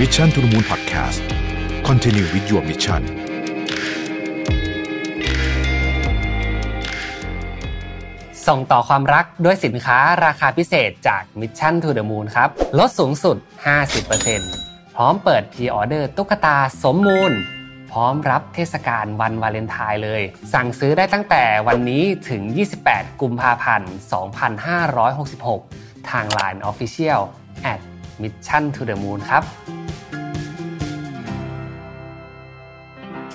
Mission to the Moon Podcast Continue with your mission ส่งต่อความรักด้วยสินค้าราคาพิเศษจาก Mission to the Moon ครับ ลดสูงสุด 50%พร้อมเปิด pre-order ตุ๊กตาสมมูล พร้อมรับเทศกาลวันวาเลนไทน์เลย สั่งซื้อได้ตั้งแต่วันนี้ถึง 28 กุมภาพันธ์ 2566 ทาง Line Official at Mission to the Moon ครับ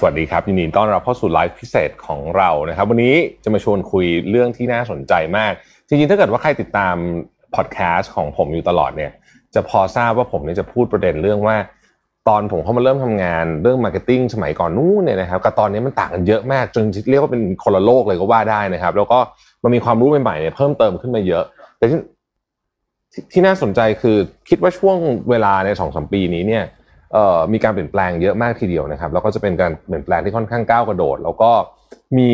สวัสดีครับ ยินดีต้อนรับเข้าสู่ไลฟ์พิเศษของเรานะครับ วันนี้จะมาชวนคุยเรื่องที่น่าสนใจมาก จริงๆ ถ้าเกิดว่าใครติดตามพอดแคสต์ของผมอยู่ตลอดเนี่ย จะพอทราบว่าผมเนี่ยจะพูดประเด็นเรื่องว่า ตอนผมเข้ามาเริ่มทำงานเรื่อง marketing สมัยก่อนนู้นเนี่ยนะครับกับตอนนี้มันต่างกันเยอะมากจนเรียกว่าเป็นคนละโลกเลยก็ว่าได้นะครับ แล้วก็มันมีความรู้ใหม่ๆเนี่ยเพิ่มเติมขึ้นมาเยอะ แต่ที่น่าสนใจคือคิดว่าช่วงเวลาในสองสามปีนี้เนี่ย มีการเปลี่ยนแปลงเยอะมากทีเดียวนะครับ แล้วก็จะเป็นการเปลี่ยนแปลงที่ค่อนข้างก้าวกระโดด แล้วก็มี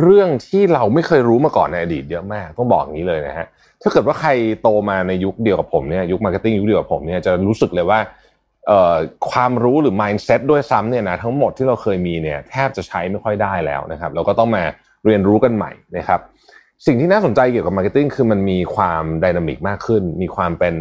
เรื่องที่เราไม่เคยรู้มาก่อนในอดีตเยอะมากต้องบอกอย่างนี้เลยนะฮะถ้าเกิดว่าใครโตมาในยุคเดียวกับผมเนี่ยยุค marketing ยุคเดียวกับผมเนี่ยจะรู้สึกเลยว่าเอ่อความรู้หรือ mindset ด้วยซ้ำเนี่ยนะทั้งหมดที่เราเคยมีเนี่ยแทบจะใช้ไม่ค่อยได้แล้วนะครับเราก็ต้องมาเรียนรู้กันใหม่นะครับ สิ่งที่น่าสนใจเกี่ยวกับ marketing คือมันมีความ dynamic มากขึ้น มีความเป็น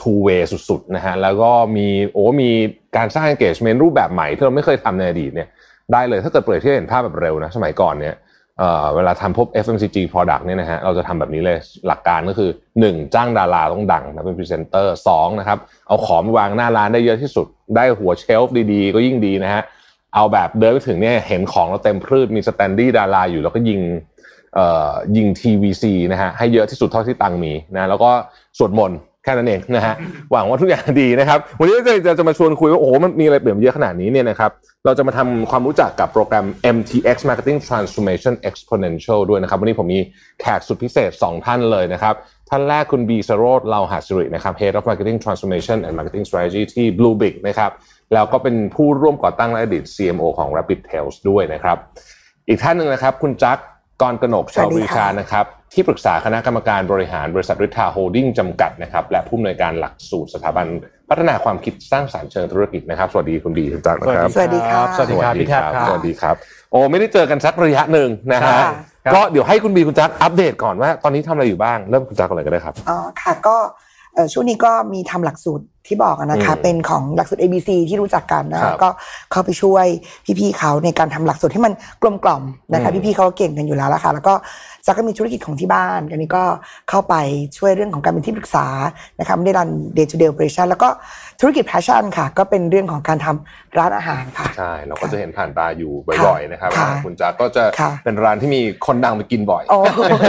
two way สุดๆนะฮะแล้วก็มีเอ่อมีการสร้าง engagement รูปแบบใหม่ที่เราไม่เคยทำในอดีตเนี่ยได้เลยถ้าเกิดเปิดที่เห็นภาพแบบเร็วนะสมัยก่อนเนี่ยเวลาทำพวก FMCG product เนี่ยนะฮะเราจะทำแบบนี้เลยหลักการก็คือ 1 จ้างดาราต้องดังนะเป็นพรีเซนเตอร์สองนะครับเอาของวางหน้าร้านได้เยอะที่สุด ได้หัวเชลฟ์ดีๆ ก็ยิ่งดีนะฮะเอาแบบเดินไปถึงเนี่ยเห็นของเราเต็มพืชมีสแตนดี้ดาราอยู่แล้วก็ยิง ยิง TVC นะฮะให้เยอะที่สุดเท่าที่ตังมีนะแล้วก็สวดมนต์แค่นั้นเองนะฮะหวังว่าทุกอย่างดีนะครับ วันนี้จะจะจะมาชวนคุยว่าโอ้โหมันมีอะไรเปลี่ยนเยอะขนาดนี้เนี่ยนะครับเราจะมาทำความรู้จักกับโปรแกรม MTX Marketing Transformation Exponential ด้วยนะครับ วันนี้ผมมีแขกสุดพิเศษ 2 ท่านเลยนะครับ ท่านแรกคุณบีสโรดเราหาสิรินะครับ Head of Marketing Transformation and Marketing Strategy ที่ Bluebik นะครับแล้วก็เป็นผู้ร่วมก่อตั้งและอดีต CMO ของ Rabbit's Tale ด้วยนะครับ อีกท่านหนึ่งนะครับคุณจักร กรกนกชาวบริชานะครับ ที่ปรึกษาคณะกรรมการบริหารบริษัทริทาโฮลดิ้งจำกัดนะครับ และผู้อำนวยการหลักสูตรสถาบันพัฒนาความคิดสร้างสรรค์เชิงธุรกิจนะครับ สวัสดีคุณบีคุณจักรนะครับ สวัสดีครับ สวัสดีครับพี่แท็บครับ สวัสดีครับ โอ้ไม่ได้เจอกันสักระยะหนึ่งนะฮะค่ะก็เดี๋ยวให้คุณบีคุณจักรอัปเดตก่อนว่า ตอนนี้ทำอะไรอยู่บ้างเริ่มคุณจักรก่อนเลยก็ได้ครับอ๋อค่ะก็เอ่อช่วงนี้ก็มีทำหลักสูตรที่บอกอะนะคะอืมเป็นของหลักสูตร ABC ที่รู้จักกันนะครัคะบก็เข้าไปช่วยพี่ๆเขาในการทำหลักสูตรให้มันกลมกล่อมนะคะอืมพี่ๆเขาก็เก่งกันอยู่แล้วละค่ะ แล้วก็จักก็มีธุรกิจของที่บ้านอันนี้ก็เข้าไปช่วยเรื่องของการเป็นที่ปรึกษานะคะไม่ได้รัน day to day operation แล้วก็ธุรกิจ passion ค่ะ ก็เป็นเรื่องของการทำร้านอาหารค่ะใช่เราก็จะเห็นผ่านตาอยู่บ่อยๆนะครับค่ะว่าคุณจักรก็จะค่ะเป็นร้านที่มีคนดังไปกินบ่อยโอ้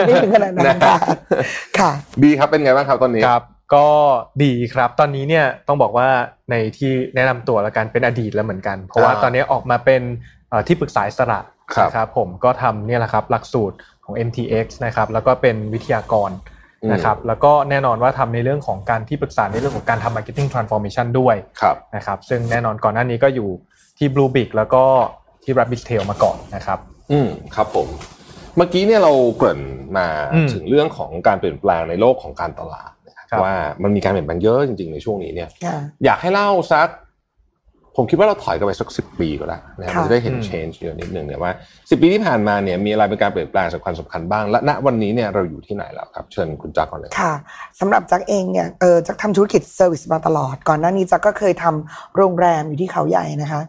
ไม่ถึงขนาดนั้นค่ะค่ะบีครับเป็นไงบ้างครับตอนนี้ครับ ก็ดีครับ ตอนนี้เนี่ยต้องบอกว่าในที่แนะนำตัวและกันเป็นอดีตแล้วเหมือนกัน เพราะว่าอ่าตอนนี้ออกมาเป็นเอ่อที่ปรึกษาอิสระครับนะครับผมก็ทำเนี่ยแหละครับหลักสูตรของ MTX นะครับแล้วก็เป็นวิทยากรอืมนะครับแล้วก็แน่นอนว่าทำในเรื่องของการที่ปรึกษาในเรื่องของการทำ Marketing Transformation ด้วยครับนะครับซึ่งแน่นอนก่อนหน้านี้ก็อยู่ที่ Bluebik แล้วก็ที่ Rabbit's Tale มาก่อนนะครับ อืมครับผมเมื่อกี้เนี่ยเราเกริ่นมาอืมถึงเรื่องของการเปลี่ยนแปลงในโลกของการตลาดนะครับครับ ว่ามันมีการเปลี่ยนแปลงเยอะจริงๆในช่วงนี้เนี่ยค่ะอยากให้เล่าสัก ผมคิดว่าเราถอยกันไปสักสิบปีก็ได้นะครับค่ะเราจะได้เห็นอืม change เยอะนิดนึงเนี่ยว่าสิบปีที่ผ่านมาเนี่ยมีอะไรเป็นการเปลี่ยนแปลงสำคัญสำคัญบ้างและณวันนี้เนี่ยเราอยู่ที่ไหนแล้วครับ เชิญคุณจักรก่อนเลยค่ะสำหรับจักเองเนี่ยเออจักทำธุรกิจ service มาตลอด ก่อนหน้านี้จักก็เคยทำโรงแรมอยู่ที่เขาใหญ่นะคะ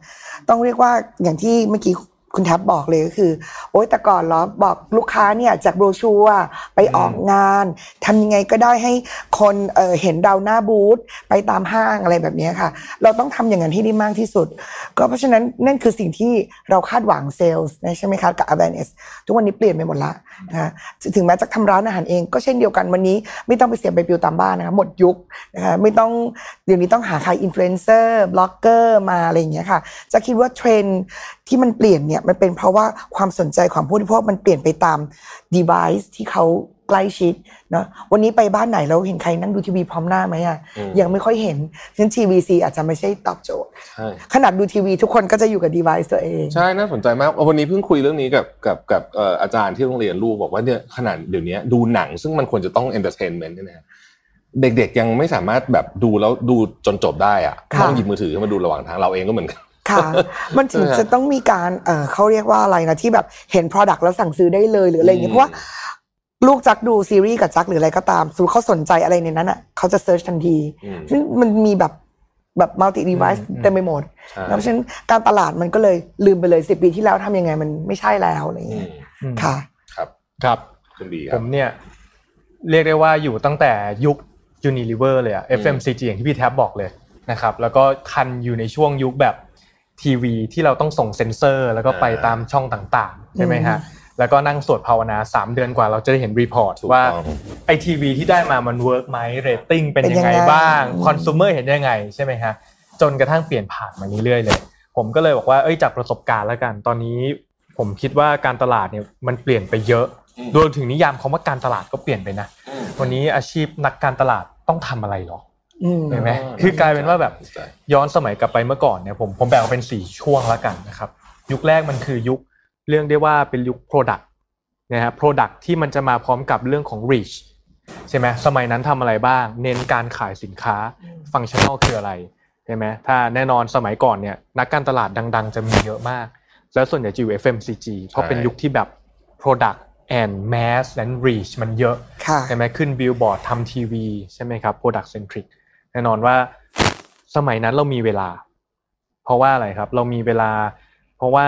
ต้องเรียกว่าอย่างที่เมื่อกี้ คุณแท็บบอกเลยก็คือ โอ๊ยแต่ก่อนเหรอบอกลูกค้าเนี่ยจากโบรชัวร์ไปออกงานทำยังไงก็ได้ให้คนเเห็นเราหน้าบูธไปตามห้างอะไรแบบนี้ค่ะ เราต้องทำอย่างนั้นให้ได้มากที่สุด ก็เพราะฉะนั้นนั่นคือสิ่งที่เราคาดหวังเซลล์ใช่ไหมคะกับ awareness ทุกวันนี้เปลี่ยนไปหมดละนะคะถึงแม้จะทำร้านอาหารเองก็เช่นเดียวกันวันนี้ ไม่ต้องไปเสียบใบปลิวตามบ้านนะคะหมดยุคนะคะไม่ต้องเดี๋ยวนี้ต้องหาใครอินฟลูเอนเซอร์บล็อกเกอร์มาอะไรอย่างเงี้ยค่ะ จะคิดว่าเทรนด์ ที่มันเปลี่ยนเนี่ยมันเป็นเพราะว่าความสนใจของผู้บริโภคมันเปลี่ยนไปตาม device ที่เขาใกล้ชิดเนาะวันนี้ไปบ้านไหนเราเห็นใครนั่งดูทีวีพร้อมหน้าไหมอะอืมยังไม่ค่อยเห็นฉะนั้น TVC อาจจะไม่ใช่ตอบโจทย์ใช่ขนาดดูทีวีทุกคนก็จะอยู่กับ device ตัวเองใช่น่าสนใจมากวันนี้เพิ่งคุยเรื่องนี้กับกับกับเอ่ออาจารย์ที่โรงเรียนลูกบอกว่าเนี่ยขนาดเดี๋ยวนี้ดูหนังซึ่งมันควรจะต้อง entertainment เนี่ยนะเด็กๆยังไม่สามารถแบบดูแล้วดูจนจบได้อะค่ะต้องหยิบมือถือขึ้นมาดูระหว่างทางเราเองก็เหมือนกัน ค่ะมันถึงใช่ไหมจะต้องมีการเออเขาเรียกว่าอะไรนะที่แบบเห็น Product แล้วสั่งซื้อได้เลยหรืออะไรอย่างเงี้ยเพราะว่าลูกจักดูซีรีส์กับจักหรืออะไรก็ตามสมมติเขาสนใจอะไรในนั้นอะเขาจะ search ทันทีอืมซึ่งมันมีแบบแบบ multi device อืมเต็มไปหมดใช่แล้วเพราะฉะนั้นการตลาดมันก็เลยลืมไปเลยสิบปีที่แล้วทำยังไงมันไม่ใช่แล้วอะไรอย่างอืเงี้ยอืมอืมค่ะ ครับครับคุณบีครับผมเนี่ย เรียกได้ว่าอยู่ตั้งแต่ยุค Unilever เลยอะอืม FMCG อย่างที่พี่แท็บบอกเลยนะครับ แล้วก็ทันอยู่ในช่วงยุคแบบ ทีวีที่เราต้องส่งเซ็นเซอร์ แล้วก็ไปตามช่องต่างๆใช่ไหมฮะแล้วก็นั่งสวดภาวนา 3 เดือนกว่าเราจะได้เห็น report ถูกว่าต้องไอทีวีที่ได้มามัน work ไหมเรตติ้งเป็นเป็นยังไงยังไงบ้างอืมคอน sumer เห็นยังไงใช่ไหมฮะจนกระทั่งเปลี่ยนผ่านมาเรื่อยๆเลย ผมก็เลยบอกว่าเอ้ยจากประสบการณ์แล้วกัน ตอนนี้ผมคิดว่าการตลาดเนี่ยมันเปลี่ยนไปเยอะอืมรวมถึงนิยามคำว่าการตลาดก็เปลี่ยนไปนะวันนี้อาชีพนักการตลาดต้องทำอะไรหรออืม เห็นไหมคือกลายเป็นว่าแบบย้อนสมัยกลับไปเมื่อก่อนเนี่ยผมผมแบ่งออกเป็นสี่ช่วงแล้วกันนะครับ ยุคแรกมันคือยุคเรื่องได้ว่าเป็นยุค Product นะฮะ Product ที่มันจะมาพร้อมกับเรื่องของ reach ใช่ไหมสมัยนั้นทำอะไรบ้าง เน้นการขายสินค้าฟังชั่นอลคืออะไรใช่ไหมถ้าแน่นอนสมัยก่อนเนี่ยนักการตลาดดัง ๆ จะมีเยอะมาก แล้วส่วนใหญ่จะอยู่ FMCG เพราะเป็นยุคที่แบบ Product and Mass and Reach มันเยอะค่ะใช่ไหมขึ้นบิลบอร์ดทำทีวีใช่ไหมครับ Product Centric แน่นอนว่าสมัยนั้นเรามีเวลา เพราะว่าอะไรครับ เรามีเวลา เพราะว่า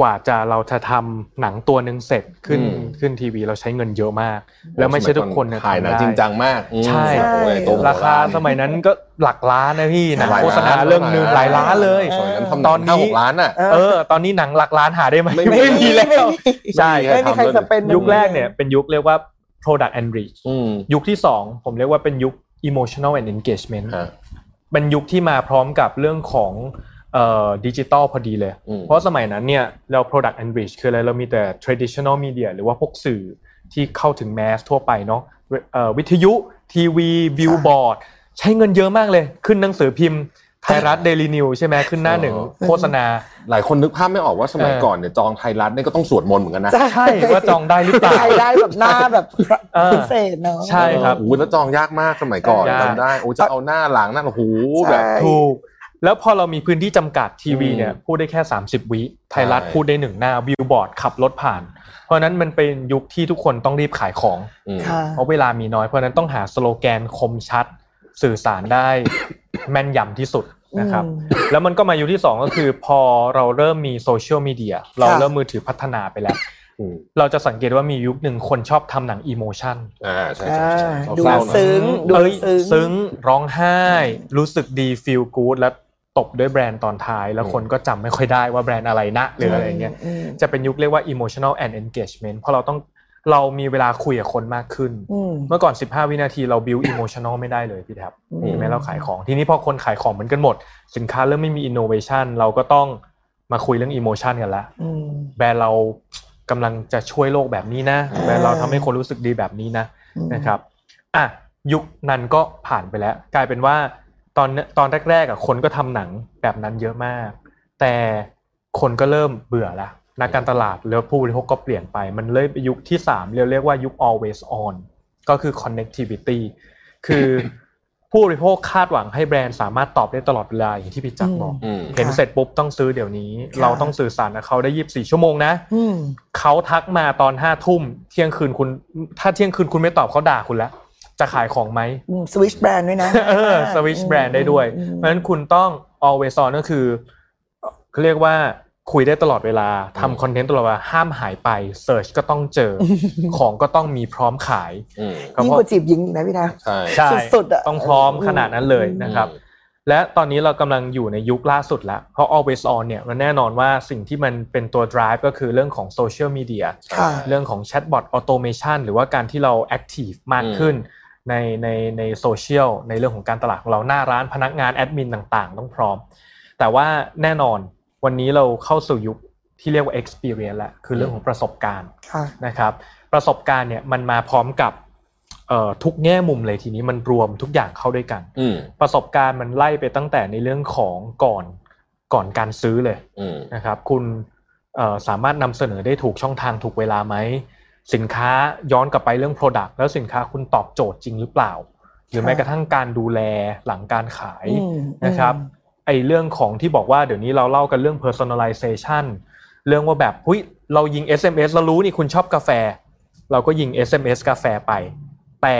กว่าจะเราจะทำหนังตัวหนึ่งเสร็จขึ้นอืมขึ้นทีวีเราใช้เงินเยอะมาก แล้วไม่ใช่ทุกคนเนี่ยถ่ายหนังทำได้จริงจังมากอืมใช่โอ้ยโตโหราคาสมัยนั้นก็หลักล้านนะพี่หนังหลายโฆษณาล้านเรื่องหนึ่งหลายล้านเลยสมัยนั้นทำหตนัองนห้านี้หกล้านอะเออเออตอนนี้หนังหลักล้านหาได้ไหมไม่ไม่มีแล้วใช่ไม่มีใครสเปนยุคแรกเนี่ยเป็นยุคเรียกว่า product and reach อืมยุคที่สองผมเรียกว่าเป็นยุค emotional and engagement ฮะเป็นยุคที่มาพร้อมกับเรื่องของเอ่อดิจิตอลพอดีเลยอืมเพราะสมัยนั้นเนี่ยเรา product and reach คืออะไรเรามีแต่ traditional media หรือว่าพวกสื่อที่เข้าถึงแมสทั่วไปเนาะเอ่อวิทยุทีวีบิลบอร์ดใช้เงินเยอะมากเลย ขึ้นหนังสือพิมพ์ ไทยรัฐเดลินิวใช่ไหมขึ้นหน้าหนึ่งโฆษณา หลายคนนึกภาพไม่ออกว่าสมัยเออก่อนเนี่ยจองไทยรัฐเนี่ยก็ต้องสวดมนต์เหมือนกันนะ ใช่ว่าจองได้หรือเปล่าใครได้แบบหน้าแบบเออพิเศษเนาะใช่ครับโอ้โหแล้วจองยากมากสมัยก่อนยากจำได้โอ้จะเอาหน้าหลังหน้าโอ้โหแบบใช่ถูกแล้วพอเรามีพื้นที่จำกัดทีวีเนี่ยอืมพูดได้แค่ 30 วิไทยรัฐใช่พูดได้หนึ่งหน้าบิลบอร์ดขับรถผ่าน เพราะฉะนั้นมันเป็นยุคที่ทุกคนต้องรีบขายของอืมค่ะเพราะเวลามีน้อยเพราะฉะนั้นต้องหาสโลแกนคมชัด สื่อสารได้แม่นยำที่สุดนะครับอืมแล้วมันก็มายุคที่สองก็คือ พอเราเริ่มมีโซเชียลมีเดียเราค่ะเริ่มมือถือพัฒนาไปแล้วอืมเราจะสังเกตว่ามียุคหนึ่งคนชอบทำหนัง emotion อ่าใช่ใช่ใช่อ่าเศร้าๆหน่อยดูซึ้งดูเอ้ยซึ้งซึ้งร้องไห้ รู้สึกดีฟีลกู๊ดแล้วตบด้วยแบรนด์ตอนท้ายแล้วคนก็จำไม่ค่อยได้ว่าแบรนด์อะไรนะหรืออะไรเงี้ยมจะเป็นยุคเรียกว่า emotional and engagement เพราะเราต้อง เรามีเวลาคุยกับคนมากขึ้นอืมเมื่อก่อน 15 วินาทีเรา build emotional ไม่ได้เลยพี่แท็บอืมเห็นไหมเราขายของ ทีนี้พอคนขายของเหมือนกันหมด สินค้าเริ่มไม่มี innovation เราก็ต้องมาคุยเรื่อง emotion กันละอืมแบรนด์เรากำลังจะช่วยโลกแบบนี้นะอ่าแบรนด์เราทำให้คนรู้สึกดีแบบนี้นะอืมนะครับอะยุคนั้นก็ผ่านไปแล้ว กลายเป็นว่าตอนตอนแรกๆอะคนก็ทำหนังแบบนั้นเยอะมาก แต่คนก็เริ่มเบื่อละ นักการตลาดแล้วผู้บริโภคก็เปลี่ยนไป มันเลยไปยุคที่สามเรียกเรียกว่ายุค always on ก็คือ connectivity คือผู้บริโภคคาดหวังให้แบรนด์สามารถตอบได้ตลอดเวลาอย่างที่พี่จักรบอกอืมเห็นเสร็จปุ๊บต้องซื้อเดี๋ยวนี้ค่ะเราต้องสื่อสารกับเขาได้ยีิบสี่ชั่วโมงนะอืมเขาทักมาตอนห้าทุ่มเที่ยงคืนคุณ ถ้าเที่ยงคืนคุณไม่ตอบเขาด่าคุณแล้วจะขายของไหมสวิชแบรนด์ด้วยนะเออสวิชแบรนด์ได้ด้วยอืมเพราะฉะนั้นคุณต้อง always on ก็คือเขาเรียกว่า คุยได้ตลอดเวลาทำคอนเทนต์ตลอดเวลาห้ามหายไปเ e ิร์ชก็ต้องเจอ ของก็ต้องมีพร้อมขายอืมก็ยิ่เพงราะกว่าจีบหญิงอีกนะพี่นะใช่ใช่สุดๆอะต้องพร้อมขนาดนั้นเลยนะครับอืมและตอนนี้เรากำลังอยู่ในยุคล่าสุดแล้ว เพราะ always on เนี่ยมันแน่นอนว่าสิ่งที่มันเป็นตัว drive ก็คือเรื่องของ social media ค่ะเรื่องของ chatbot automation หรือว่าการที่เรา active มากขึ้นในในในโซเชียลในเรื่องของการตลาดของเราหน้าร้านพนักงานแอดมินต่างๆ ต้องพร้อม แต่ว่าแน่นอน วันนี้เราเข้าสู่ยุคที่เรียกว่า experience แล้วคือเรื่องของประสบการณ์ค่ะนะครับประสบการณ์เนี่ยมันมาพร้อมกับเอ่อทุกแง่มุมเลยทีนี้มันรวมทุกอย่างเข้าด้วยกันอืมประสบการณ์มันไล่ไปตั้งแต่ในเรื่องของก่อนก่อนการซื้อเลยอืมนะครับ คุณเอ่อสามารถนำเสนอได้ถูกช่องทางถูกเวลาไหมสินค้าย้อนกลับไปเรื่อง Product แล้วสินค้าคุณตอบโจทย์จริงหรือเปล่า หรือค่ะแม้กระทั่งการดูแลหลังการขายอืมนะครับอืม ไอเรื่องของที่บอกว่าเดี๋ยวนี้เราเล่ากันเรื่อง personalization เรื่องว่าแบบหุ้ยเรายิง SMS เรารู้นี่คุณชอบกาแฟ เราก็ยิง SMS กาแฟไป แต่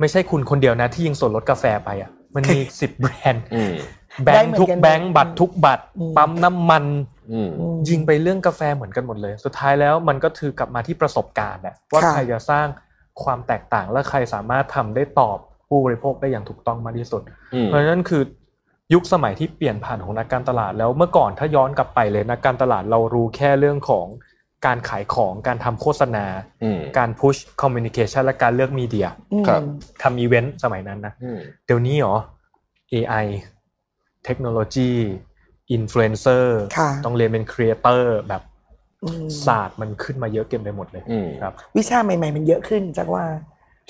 ไม่ใช่คุณคนเดียวนะที่ยิงส่วนลดกาแฟไปอะมันมีสิบแบรนด์อืมแบงค์ทุกแบงค์บัตรทุกบัตรอืมปั๊มน้ำมันอืมอืมยิงไปเรื่องกาแฟเหมือนกันหมดเลย สุดท้ายแล้วมันก็ถือกลับมาที่ประสบการณ์แหละว่าค่ะใครจะสร้างความแตกต่างและใครสามารถทำได้ตอบผู้บริโภคได้อย่างถูกต้องมากที่สุดอืมเพราะฉะนั้นคือ ยุคสมัยที่เปลี่ยนผ่านของนักการตลาดแล้วเมื่อก่อนถ้าย้อนกลับไปเลยนักการตลาดเรารู้แค่เรื่องของการขายของการทำโฆษณาอืมการ push communication และการเลือกมีเดียอืมครับทำอีเวนต์สมัยนั้นนะอืมเดี๋ยวนี้เหรอ AI เทคโนโลยีอินฟลูเอนเซอร์ค่ะต้องเรียนเป็น creator แบบอืมศาสตร์มันขึ้นมาเยอะเต็มไปหมดเลยอืมครับ วิชาใหม่ ๆ มันเยอะขึ้นจักว่า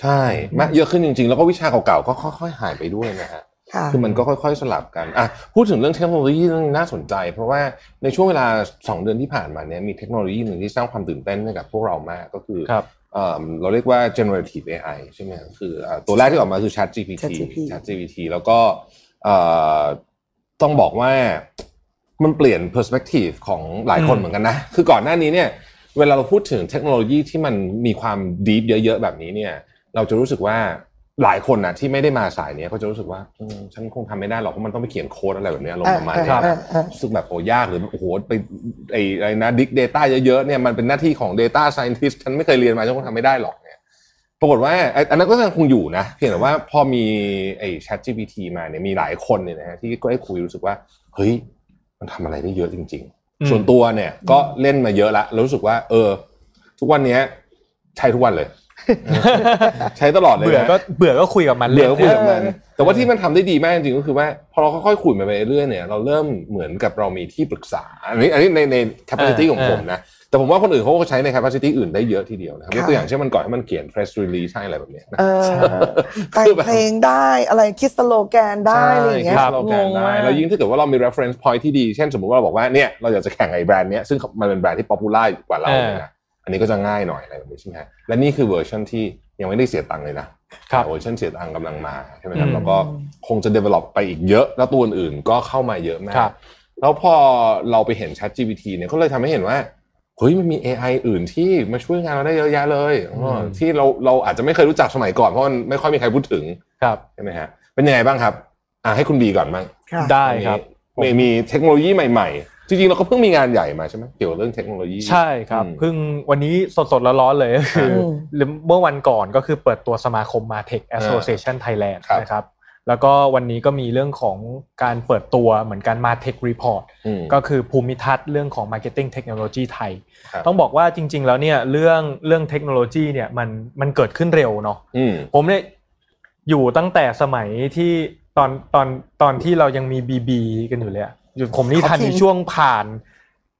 ใช่มากเยอะขึ้นจริง ๆ แล้วก็วิชาเก่าๆก็ค่อยๆหายไปด้วยนะฮะ ค่ะคือมันก็ค่อยๆสลับกันอะพูดถึงเรื่องเทคโนโลยีเรื่องนี้น่าสนใจ เพราะว่าในช่วงเวลา 2 เดือนที่ผ่านมาเนี่ยมีเทคโนโลยีหนึ่งที่สร้างความตื่นเต้นให้กับพวกเรามากก็คือครับเอ่อเราเรียกว่า generative AI ใช่ไหมครับคืออะตัวแรกที่ออกมาคือ Chat GPT ChatGPT Chat GPT แล้วก็เอ่อต้องบอกว่ามันเปลี่ยน perspective ของหลายคนอืมเหมือนกันนะ คือก่อนหน้านี้เนี่ยเวลาเราพูดถึงเทคโนโลยีที่มันมีความ deep เยอะๆแบบนี้เนี่ย เราจะรู้สึกว่า หลายคนนะที่ไม่ได้มาสายเนี้ยก็จะรู้สึกว่าอืมฉันคงทำไม่ได้หรอกเพราะมันต้องไปเขียนโค้ดอะไรแบบเนี้ยลงประมาณเนี้ยเออเออเออรู้สึกแบบโอ้ยากหรือโอ้โหไปไอ้อะไรนะ Big Data เยอะๆเนี่ยมันเป็นหน้าที่ของ Data Scientist ฉันไม่เคยเรียนมาฉันคงทำไม่ได้หรอกเนี่ยปรากฏว่าไอ้อันนั้นก็ยังคงอยู่นะ เพียงแต่ว่าพอมีไอ้ Chat GPT มาเนี่ยมีหลายคนเนี่ยนะฮะที่ก็ได้คุยรู้สึกว่า เฮ้ย มันทำอะไรได้เยอะจริงอืมๆส่วนตัวเนี่ยก็เล่นมาเยอะละแล้วรู้สึกว่า เออ ทุกวันเนี้ยใช้ทุกวันเลย ใช้ตลอดเลยนะเบื่อก็เบื่อก็คุยกับมันเบื่อก็คุยกับมันเออแต่ว่าที่มันทำได้ดีมากจริงๆก็คือว่าพอเราค่อยๆคุยไปเรื่อยๆเนี่ยเราเริ่มเหมือนกับเรามีที่ปรึกษาอันนี้อันนี้ในใน capacity ของผมนะแต่ผมว่าคนอื่นเขาก็ใช้ใน capacity อื่นได้เยอะทีเดียวนะครับยกตัวอย่างเช่นมันก่อนให้มันเขียน press release ให้อะไรแบบเนี้ยนะเออแต่งเพลงได้อะไรคิดสโลแกนได้อะไรอย่างเงี้ยใช่สโลแกนงงได้มากแล้วยิ่งถ้าเกิดว่าเรามี reference point ที่ดี เช่นสมมติว่าเราบอกว่าเนี่ยเราอยากจะแข่งไอ้แบรนด์เนี้ยซึ่งมันเป็นแบรนด์ที่ popular กว่าเราเนี่ยนะ อันนี้ก็จะง่ายหน่อยอะไรแบบนี้ใช่ไหมฮะและนี่คือเวอร์ชันที่ยังไม่ได้เสียตังค์เลยนะครับเวอร์ชันเสียตังค์กำลังมาใช่ไหมครับอืมแล้วก็คงจะ develop ไปอีกเยอะ แล้วตัวอื่นๆก็เข้ามาเยอะมากครับแล้วพอเราไปเห็น Chat GPT เนี่ยก็เลยทำให้เห็นว่าเฮ้ยมันมี AI อื่นที่มาช่วยงานเราได้เยอะแยะเลยเอออที่เราเราอาจจะไม่เคยรู้จักสมัยก่อนเพราะมันไม่ค่อยมีใครพูดถึงครับใช่ไหมฮะเป็นยังไงบ้างครับอะให้คุณบีก่อนบ้างค่ะได้ครับมีมีเทคโนโลยีใหม่ๆ จริงๆเราก็เพิ่งมีงานใหญ่มาใช่ไหมเกี่ยวกับเรื่องเทคโนโลยีใช่ครับอืมเพิ่งวันนี้สดๆร้อนๆเลยก็คืออืมหรือเมื่อวันก่อนก็คือเปิดตัวสมาคมมาเทค Association Thailand ครับนะครับแล้วก็วันนี้ก็มีเรื่องของการเปิดตัวเหมือนกัน MarTech Report อืมก็คือภูมิทัศน์เรื่องของ Marketing Technology ไทยครับต้องบอกว่าจริง ๆ แล้วเนี่ยเรื่องเรื่องเทคโนโลยีเนี่ยมันมันเกิดขึ้นเร็วเนาะอืมผมเนี่ยอยู่ตั้งแต่สมัยที่ตอนตอนตอนที่เรายังมี BB กันอยู่เลยอะอยู่ ผมนี่ทันเขาทิ้ในงช่วงผ่าน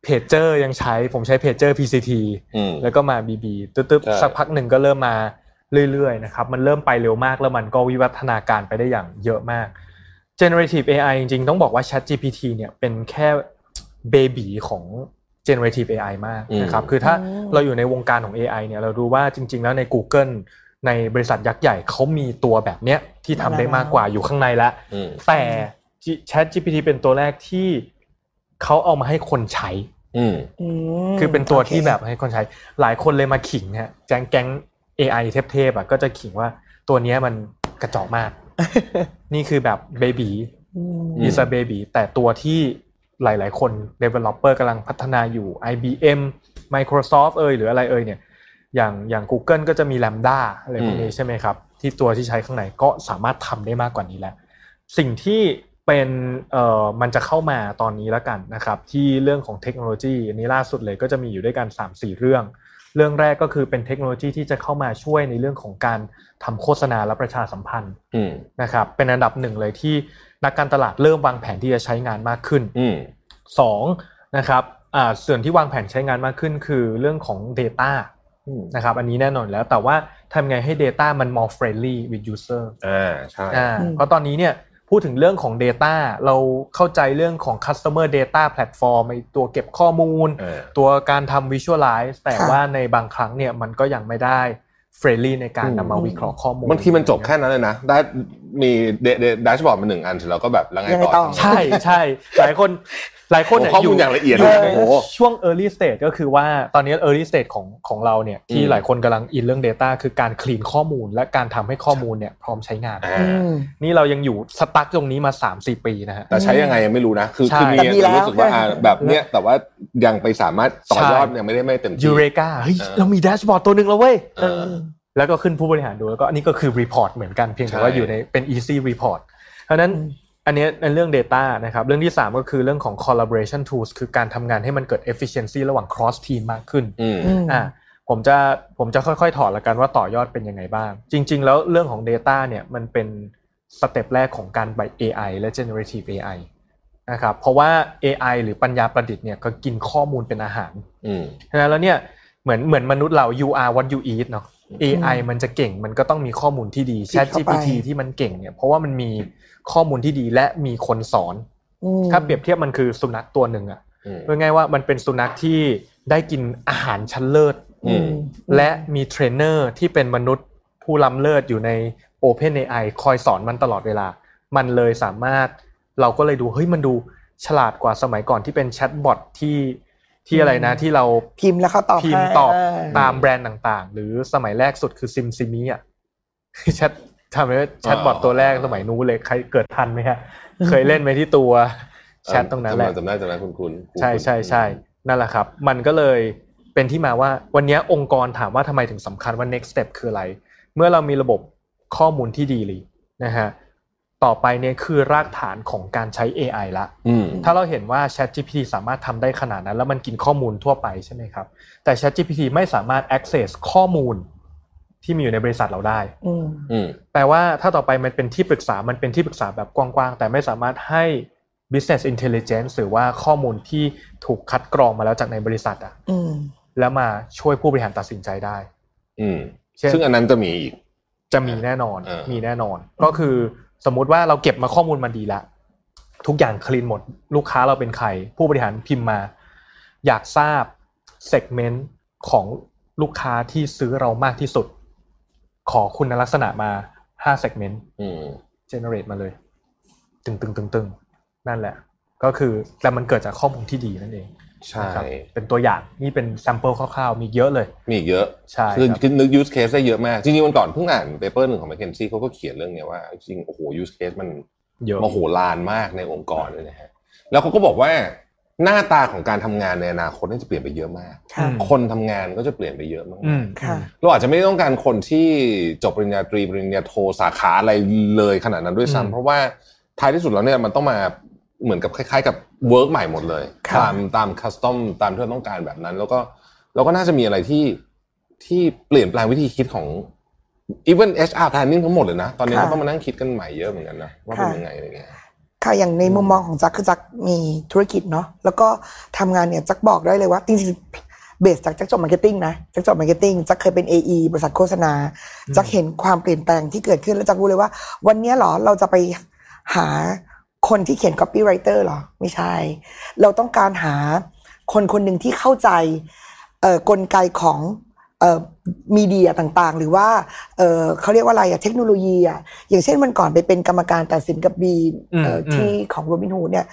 เพจเจอร์ยังใช้ผมใช้เพจเจอร์ PCT อืมแล้วก็มา BB ตึ๊บใช่ๆสักพักหนึ่งก็เริ่มมาเรื่อยๆนะครับมันเริ่มไปเร็วมากแล้วมันก็วิวัฒนาการไปได้อย่างเยอะมาก generative AI จริงๆ ต้องบอกว่า Chat GPT เนี่ยเป็นแค่เบบีของ generative AI มากนะครับอืมคือถ้าอืมเราอยู่ในวงการของ AI เนี่ยเรารู้ว่าจริง ๆ แล้วใน Google ในบริษัทยักษ์ใหญ่เขามีตัวแบบเนี้ยที่ทำได้มากกว่าอยู่ข้างในแล้วอืมแต่ Chat GPT เป็นตัวแรกที่เขาเอามาให้คนใช้ อืมมคือเป็นตัวโอคที่แบบให้คนใช้ หลายคนเลยมาขิงฮะแก๊งแก๊ง AI เทพๆอะก็จะขิงว่าตัวเนี้ยมันกระจอกมาก นี่คือแบบเบบีอืมม is a baby แต่ตัวที่หลายๆ คน developer กำลังพัฒนาอยู่ IBM Microsoft เอยหรืออะไรเอยเนี่ย อย่างอย่าง Google ก็จะมี Lambda อะไรพวกนี้ใช่ไหมครับ ที่ตัวที่ใช้ข้างในก็สามารถทำได้มากกว่านี้แล้ว สิ่งที่ เป็นเอ่อมันจะเข้ามาตอนนี้แล้วกันนะครับ ที่เรื่องของเทคโนโลยีอันนี้ล่าสุดเลยก็จะมีอยู่ด้วยกัน 3-4 เรื่อง เรื่องแรกก็คือเป็นเทคโนโลยีที่จะเข้ามาช่วยในเรื่องของการทำโฆษณาและประชาสัมพันธ์อืมนะครับ เป็นอันดับหนึ่งเลยที่นักการตลาดเริ่มวางแผนที่จะใช้งานมากขึ้นอืมสองนะครับอ่าส่วนที่วางแผนใช้งานมากขึ้นคือเรื่องของ Data อืมนะครับอันนี้แน่นอนแล้วแต่ว่าทำไงให้ Data มัน more friendly with user อ่าใช่อ่าเพราะตอนนี้เนี่ย พูดถึงเรื่องของ Data เราเข้าใจเรื่องของ customer data platform ไอตัวเก็บข้อมูลเออตัวการทำ visualize แต่ค่ะว่าในบางครั้งเนี่ยมันก็ยังไม่ได้ friendly ในการนำมาวิเคราะห์ข้อมูลบางทีมันจบแค่นั้นเลยนะ ได้มีแดชบอร์ดมาหนึ่งอันเสร็จแล้วก็แบบแล้วไงยังไงต่อต่อ ใช่ใช่หลายคน หลายคนโอ้เนี่ยข้อมูลอย่างละเอียดอยู่เลยในโอ้โหช่วง early stage ก็คือว่าตอนนี้ early stage ของของเราเนี่ยที่อืมหลายคนกำลังอินเรื่อง Data คือการคลีนข้อมูล และการทำให้ข้อมูลเนี่ยพร้อมใช้งานอ่าอืมนี่เรายังอยู่สตั๊กตรงนี้มา 3-4 ปีนะฮะแต่ใช้ยังไงยังไม่รู้นะ คือใช่คือมีแต่มีแล้วรู้สึกว่าอ่าแบบเนี้ยแต่ว่ายังไปสามารถต่อยอดใช่ยังไม่ได้ไม่เต็มที่ยูเรกาเฮ้ยเออเรามีแดชบอร์ดตัวหนึ่งแล้วเว้ยเออแล้วก็ขึ้นผู้บริหารดูแล้วก็อันนี้ก็คือ report เหมือนกันเพียงแต่ว่าใช่อยู่ในเป็น easy report เพราะฉะนั้น อันเนี้ยในเรื่อง Data นะครับ เรื่องที่ 3 ก็คือเรื่องของ collaboration tools คือการทำงานให้มันเกิด efficiency ระหว่าง cross team มากขึ้นอืมอืมอ่าผมจะผมจะค่อยๆ ถอดละกันว่าต่อยอดเป็นยังไงบ้าง จริง ๆ แล้วเรื่องของ Data เนี่ยมันเป็น step แรกของการไป AI และ generative AI นะครับเพราะว่า AI หรือปัญญาประดิษฐ์เนี่ยก็กินข้อมูลเป็นอาหารอืมฉะนั้นแล้วเนี่ยเหมือนเหมือนมนุษย์เรา you are what you eat เนาะ AI มันจะเก่งมันก็ต้องมีข้อมูลที่ดีคิด Chat เข้าไป GPT ที่มันเก่งเนี่ยเพราะว่ามันมี ข้อมูลที่ดีและมีคนสอนอืมถ้าเปรียบเทียบมันคือสุนัขตัวหนึ่งอะอืมเพื่อง่ายว่ามันเป็นสุนัขที่ได้กินอาหารชั้นเลิศอืมและมีเทรนเนอร์ที่เป็นมนุษย์ผู้ล้ำเลิศอยู่ใน Open AI คอยสอนมันตลอดเวลา มันเลยสามารถเราก็เลยดูเฮ้ยมันดูฉลาดกว่าสมัยก่อนที่เป็นแชทบอทที่ที่อะไรนะที่เราพิมพ์แล้วเขาตอบพิมพ์ให้ตอบตามแบรนด์ต่างๆ หรือสมัยแรกสุดคือซิมซิมีอะแชท ทำไมแชทบอทตัวแรกสมัยนู้นเลยใครเกิดทันไหมฮะเคยเล่นไหมที่ตัวแชทตรงนั้นแหละจำได้จำได้คุณคุณใช่ใช่ใช่นั่นแหละครับ มันก็เลยเป็นที่มาว่าวันนี้องค์กรถามว่าทำไมถึงสำคัญว่า next step คืออะไร เมื่อเรามีระบบข้อมูลที่ดีเลยนะฮะต่อไปเนี่ยคือรากฐานของการใช้ AI ละอืมถ้าเราเห็นว่า ChatGPT สามารถทำได้ขนาดนั้น แล้วมันกินข้อมูลทั่วไปใช่ไหมครับ แต่ ChatGPT ไม่สามารถ access ข้อมูล ที่มีอยู่ในบริษัทเราได้อืมอืมแปลว่าถ้าต่อไปมันเป็นที่ปรึกษา มันเป็นที่ปรึกษาแบบกว้างๆ แต่ไม่สามารถให้ business intelligence หรือว่าข้อมูลที่ถูกคัดกรองมาแล้วจากในบริษัทอะอืมแล้วมาช่วยผู้บริหารตัดสินใจได้ อืมเช่นซึ่งอันนั้นจะมีอีก จะมีแน่นอนเออมีแน่นอน ก็คือสมมุติว่าเราเก็บมาข้อมูลมาดีแล้วทุกอย่าง clean หมด ลูกค้าเราเป็นใคร ผู้บริหารพิมพ์มา อยากทราบ segment ของลูกค้าที่ซื้อเรามากที่สุด ขอคุณลักษณะมาห้า segment อืม generate มาเลย ตึงตึงตึงตึงนั่นแหละ ก็คือแต่มันเกิดจากข้อมูลที่ดีนั่นเอง ใช่นะครับเป็นตัวอย่างนี่เป็น sample คร่าวๆ มีเยอะเลย มีอีกเยอะ ใช่คือครับคือนึก use case ได้เยอะมาก จริงๆวันก่อนเพิ่งอ่านเปเปอร์หนึ่งของ McKinsey เขาก็เขียนเรื่องเนี้ยว่า จริงๆโอ้โห use case มันเยอะมโหฬารมากในองค์กรเลยนะฮะแล้วเขาก็บอกว่า หน้าตาของการทำงานในอนาคตนี่จะเปลี่ยนไปเยอะมากค่ะคนทำงานก็จะเปลี่ยนไปเยอะมากอืมค่ะเราอาจจะไม่ได้ต้องการคนที่จบปริญญาตรีปริญญาโทสาขาอะไรเลยขนาดนั้นด้วยอืมซ้ำเพราะว่าท้ายที่สุดแล้วเนี่ยมันต้องมาเหมือนกับคล้ายๆ กับ work ใหม่หมดเลยครับตามตาม custom ตามที่เราต้องการแบบนั้น แล้วก็เราก็น่าจะมีอะไรที่ที่เปลี่ยนแปลงวิธีคิดของ even HR planning ทั้งหมดเลยนะ ตอนนี้ค่ะก็ต้องมานั่งคิดกันใหม่เยอะเหมือนกันนะว่าเป็นค่ะยังไงอะไรเงี้ย ค่ะอย่างในมุมมองของจักคือจักมีธุรกิจเนาะแล้วก็ทำงานเนี่ยจักบอกได้เลยว่าจริงๆ base จากจักจบ marketing นะจักจบ marketing จักเคยเป็น AE บริษัทโฆษณาจักเห็นความเปลี่ยนแปลงที่เกิดขึ้นแล้วจักรู้เลยว่า วันเนี้ยเหรอเราจะไปหาคนที่เขียน copywriter เหรอ ไม่ใช่ เราต้องการหาคนคนหนึ่งที่เข้าใจเอ่อกลไกของเอ่อ มีเดียต่างๆ หรือว่าเอ่อเขาเรียกว่าอะไรอะเทคโนโลยีอะอย่างเช่นวันก่อนไปเป็นกรรมการตัดสินกับบีเอ่ออมที่ของโรบินฮูดเนี่ย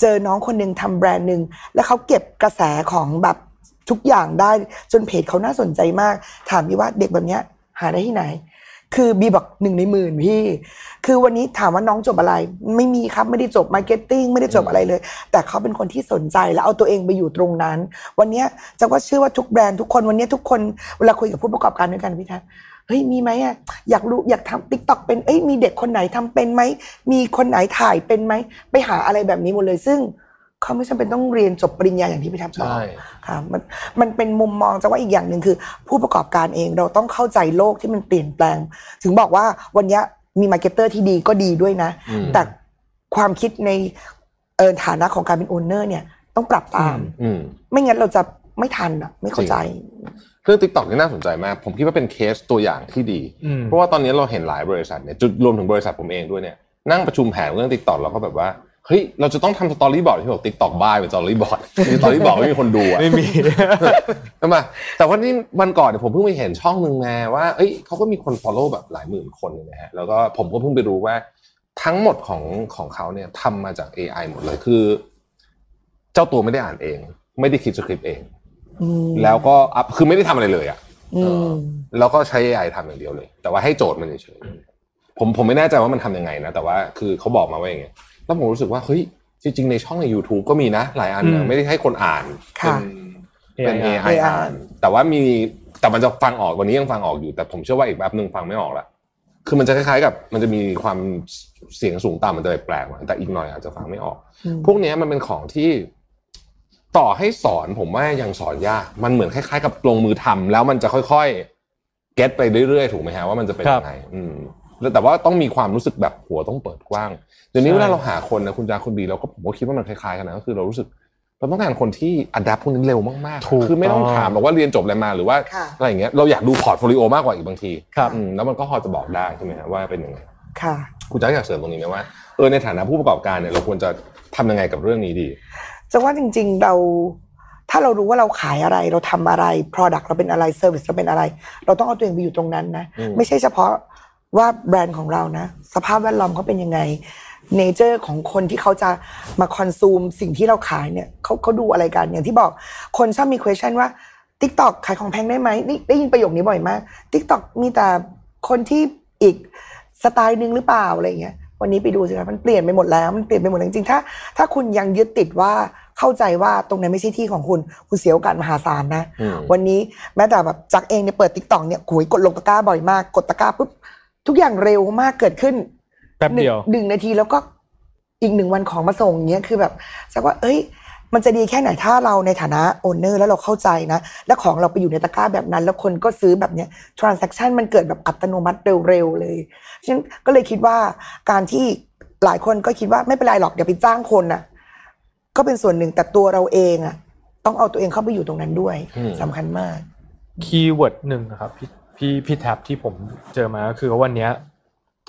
เจอน้องคนหนึ่งทำแบรนด์หนึ่งแล้วเขาเก็บกระแสของแบบทุกอย่างได้จนเพจเขาน่าสนใจมาก ถามพี่ว่าเด็กแบบเนี้ยหาได้ที่ไหน คือบีบอกหนึ่งในหมื่นพี่ คือวันนี้ถามว่าน้องจบอะไร ไม่มีครับไม่ได้จบ marketing ไม่ได้จบอะไรเลย แต่เขาเป็นคนที่สนใจแล้วเอาตัวเองไปอยู่ตรงนั้น วันเนี้ยจักว่าเชื่อว่าทุกแบรนด์ทุกคนวันเนี้ยทุกคนเวลาคุยกับผู้ประกอบการด้วยกันพี่ทัศน์เฮ้ยมีไหมอะอยากรู้อยากทำ TikTok เป็นเอ้ยมีเด็กคนไหนทำเป็นไหมมีคนไหนถ่ายเป็นไหมไปหาอะไรแบบนี้หมดเลยซึ่ง เขาไม่จำเป็นต้องเรียนจบปริญญาอย่างที่พี่ทัศน์บอกใช่ค่ะมันมันเป็นมุมมองจักว่าอีกอย่างหนึ่งคือ ผู้ประกอบการเองเราต้องเข้าใจโลกที่มันเปลี่ยนแปลง ถึงบอกว่าวันเนี้ยมี marketer ที่ดีก็ดีด้วยนะอืมแต่ความคิดในเออฐานะของการเป็น owner เนี่ยต้องปรับตามอืมไม่งั้นเราจะไม่ทันอะไม่เข้าใจเรื่อง TikTok นี่น่าสนใจมาก ผมคิดว่าเป็นเคสตัวอย่างที่ดีอืมเพราะว่าตอนนี้เราเห็นหลายบริษัทเนี่ยจุดรวมถึงบริษัทผมเองด้วยเนี่ยนั่งประชุมแผนเรื่อง TikTok เราก็แบบว่า เฮ้ยเราจะต้องทำ storyboard ที่บอก TikTok บ้าเป็น storyboard storyboard ไม่มีคนดูอะไม่มีใช่ไหมแต่ว่านี่วันก่อนเนี่ยผมเพิ่งไปเห็นช่องหนึ่งมาว่าเอ้ยเขาก็มีคน follow แบบหลายหมื่นคนเลยนะฮะแล้วก็ผมก็เพิ่งไปรู้ว่าทั้งหมดของของเขาเนี่ยทำมาจาก AI หมดเลยคือ เจ้าตัวไม่ได้อ่านเอง ไม่ได้คิดสคริปต์เองอืมแล้วก็อัพคือไม่ได้ทำอะไรเลยอะอืมแล้วก็ใช้ AI ทำอย่างเดียวเลย แต่ว่าให้โจทย์มันเฉยๆผมผมไม่แน่ใจว่ามันทำยังไงนะแต่ว่าคือเขาบอกมาว่าอย่างเงี้ย แล้วผมรู้สึกว่าเฮ้ยจริง ๆ ในช่องใน YouTube ก็มีนะ หลายอันอืนะมไม่ได้ให้คนอ่านค่ะเป็นเป็น AI AI อ่าน แต่ว่ามีแต่มันจะฟังออกวันนี้ยังฟังออกอยู่แต่ผมเชื่อว่าอีกแบบหนึ่งฟังไม่ออกละคือมันจะคล้ายๆกับ มันจะมีความเสียงสูงต่ำมันจะแปลกๆแต่อีกหน่อยอาจจะฟังไม่ออกอืมพวกเนี้ยมันเป็นของที่ต่อให้สอนผมว่ายังสอนยาก มันเหมือนคล้ายๆ กับลงมือทำแล้วมันจะค่อยๆ เก็ตไปเรื่อยๆ ถูกไหมฮะว่ามันจะเป็นครับยังไงอืม แล้วแต่ว่าต้องมีความรู้สึกแบบหัวต้องเปิดกว้างเดี๋ยวนี้ใช่เวลาเราหาคนนะคุณจักคุณบีเราก็ผมก็คิดว่ามันคล้ายๆกันนะก็คือเรารู้สึกเราต้องการคนที่ adapt พวกนี้เร็วมากถูกๆคือไม่ต้องต้องถามบอกว่าเรียนจบอะไรมาหรือว่าค่ะอะไรอย่างเงี้ย เราอยากดู portfolio มากกว่าอีกบางทีครับอืมแล้วมันก็พอจะบอกได้ใช่ไหมฮะว่าเป็นยังไงค่ะคุณจักอยากเสริมตรงนี้ไหมว่าเออในฐานะผู้ประกอบการเนี่ยเราควรจะทำยังไงกับเรื่องนี้ดีจักว่าจริง ๆเราถ้าเรารู้ว่าเราขายอะไรเราทำอะไร Product เราเป็นอะไร Service เราเป็นอะไร เราต้องเอาตัวเองไปอยู่ตรงนั้นนะอืมไม่ใช่เฉพาะ ว่าแบรนด์ของเรานะ สภาพแวดล้อมเขาเป็นยังไงเนเจอร์ของคนที่เขาจะมาคอนซูมสิ่งที่เราขายเนี่ยเขาเขาดูอะไรกัน อย่างที่บอกคนชอบมี question ว่า TikTok ขายของแพงได้ไหมนี่ได้ยินประโยคนี้บ่อยมาก TikTok มีแต่คนที่อีกสไตล์หนึ่งหรือเปล่าอะไรอย่างเงี้ยวันนี้ไปดูสิครับมันเปลี่ยนไปหมดแล้วมันเปลี่ยนไปหมดแล้วจริงๆถ้า ถ้าคุณยังยึดติดว่าเข้าใจว่าตรงนั้นไม่ใช่ที่ของคุณ คุณเสียโอกาสมหาศาลนะอืมวันนี้แม้แต่แบบจักเองเนี่ยเปิด TikTok เนี่ยกุยกดลงตะกร้าบ่อยมาก กดตะกร้าปุ๊บ ทุกอย่างเร็วมากเกิดขึ้นแป๊บเดียวหนึ่งหนึ่งนาทีแล้วก็อีกหนึ่งวันของมาส่งอย่างเงี้ยคือแบบจักว่า เอ้ย มันจะดีแค่ไหนถ้าเราในฐานะ owner แล้วเราเข้าใจนะ แล้วของเราไปอยู่ในตะกร้าแบบนั้น แล้วคนก็ซื้อแบบเนี้ย transaction มันเกิดแบบอัตโนมัติเร็วๆเลยฉะนั้นก็เลยคิดว่าการที่หลายคนก็คิดว่าไม่เป็นไรหรอกเดี๋ยวไปจ้างคนน่ะก็เป็นส่วนหนึ่งแต่ตัวเราเองอะต้องเอาตัวเองเข้าไปอยู่ตรงนั้นด้วยอืมสำคัญมากคีย์เวิร์ดหนึ่งนะครับพี่ พี่พี่แท็บที่ผมเจอมาก็คือว่าวันเนี้ย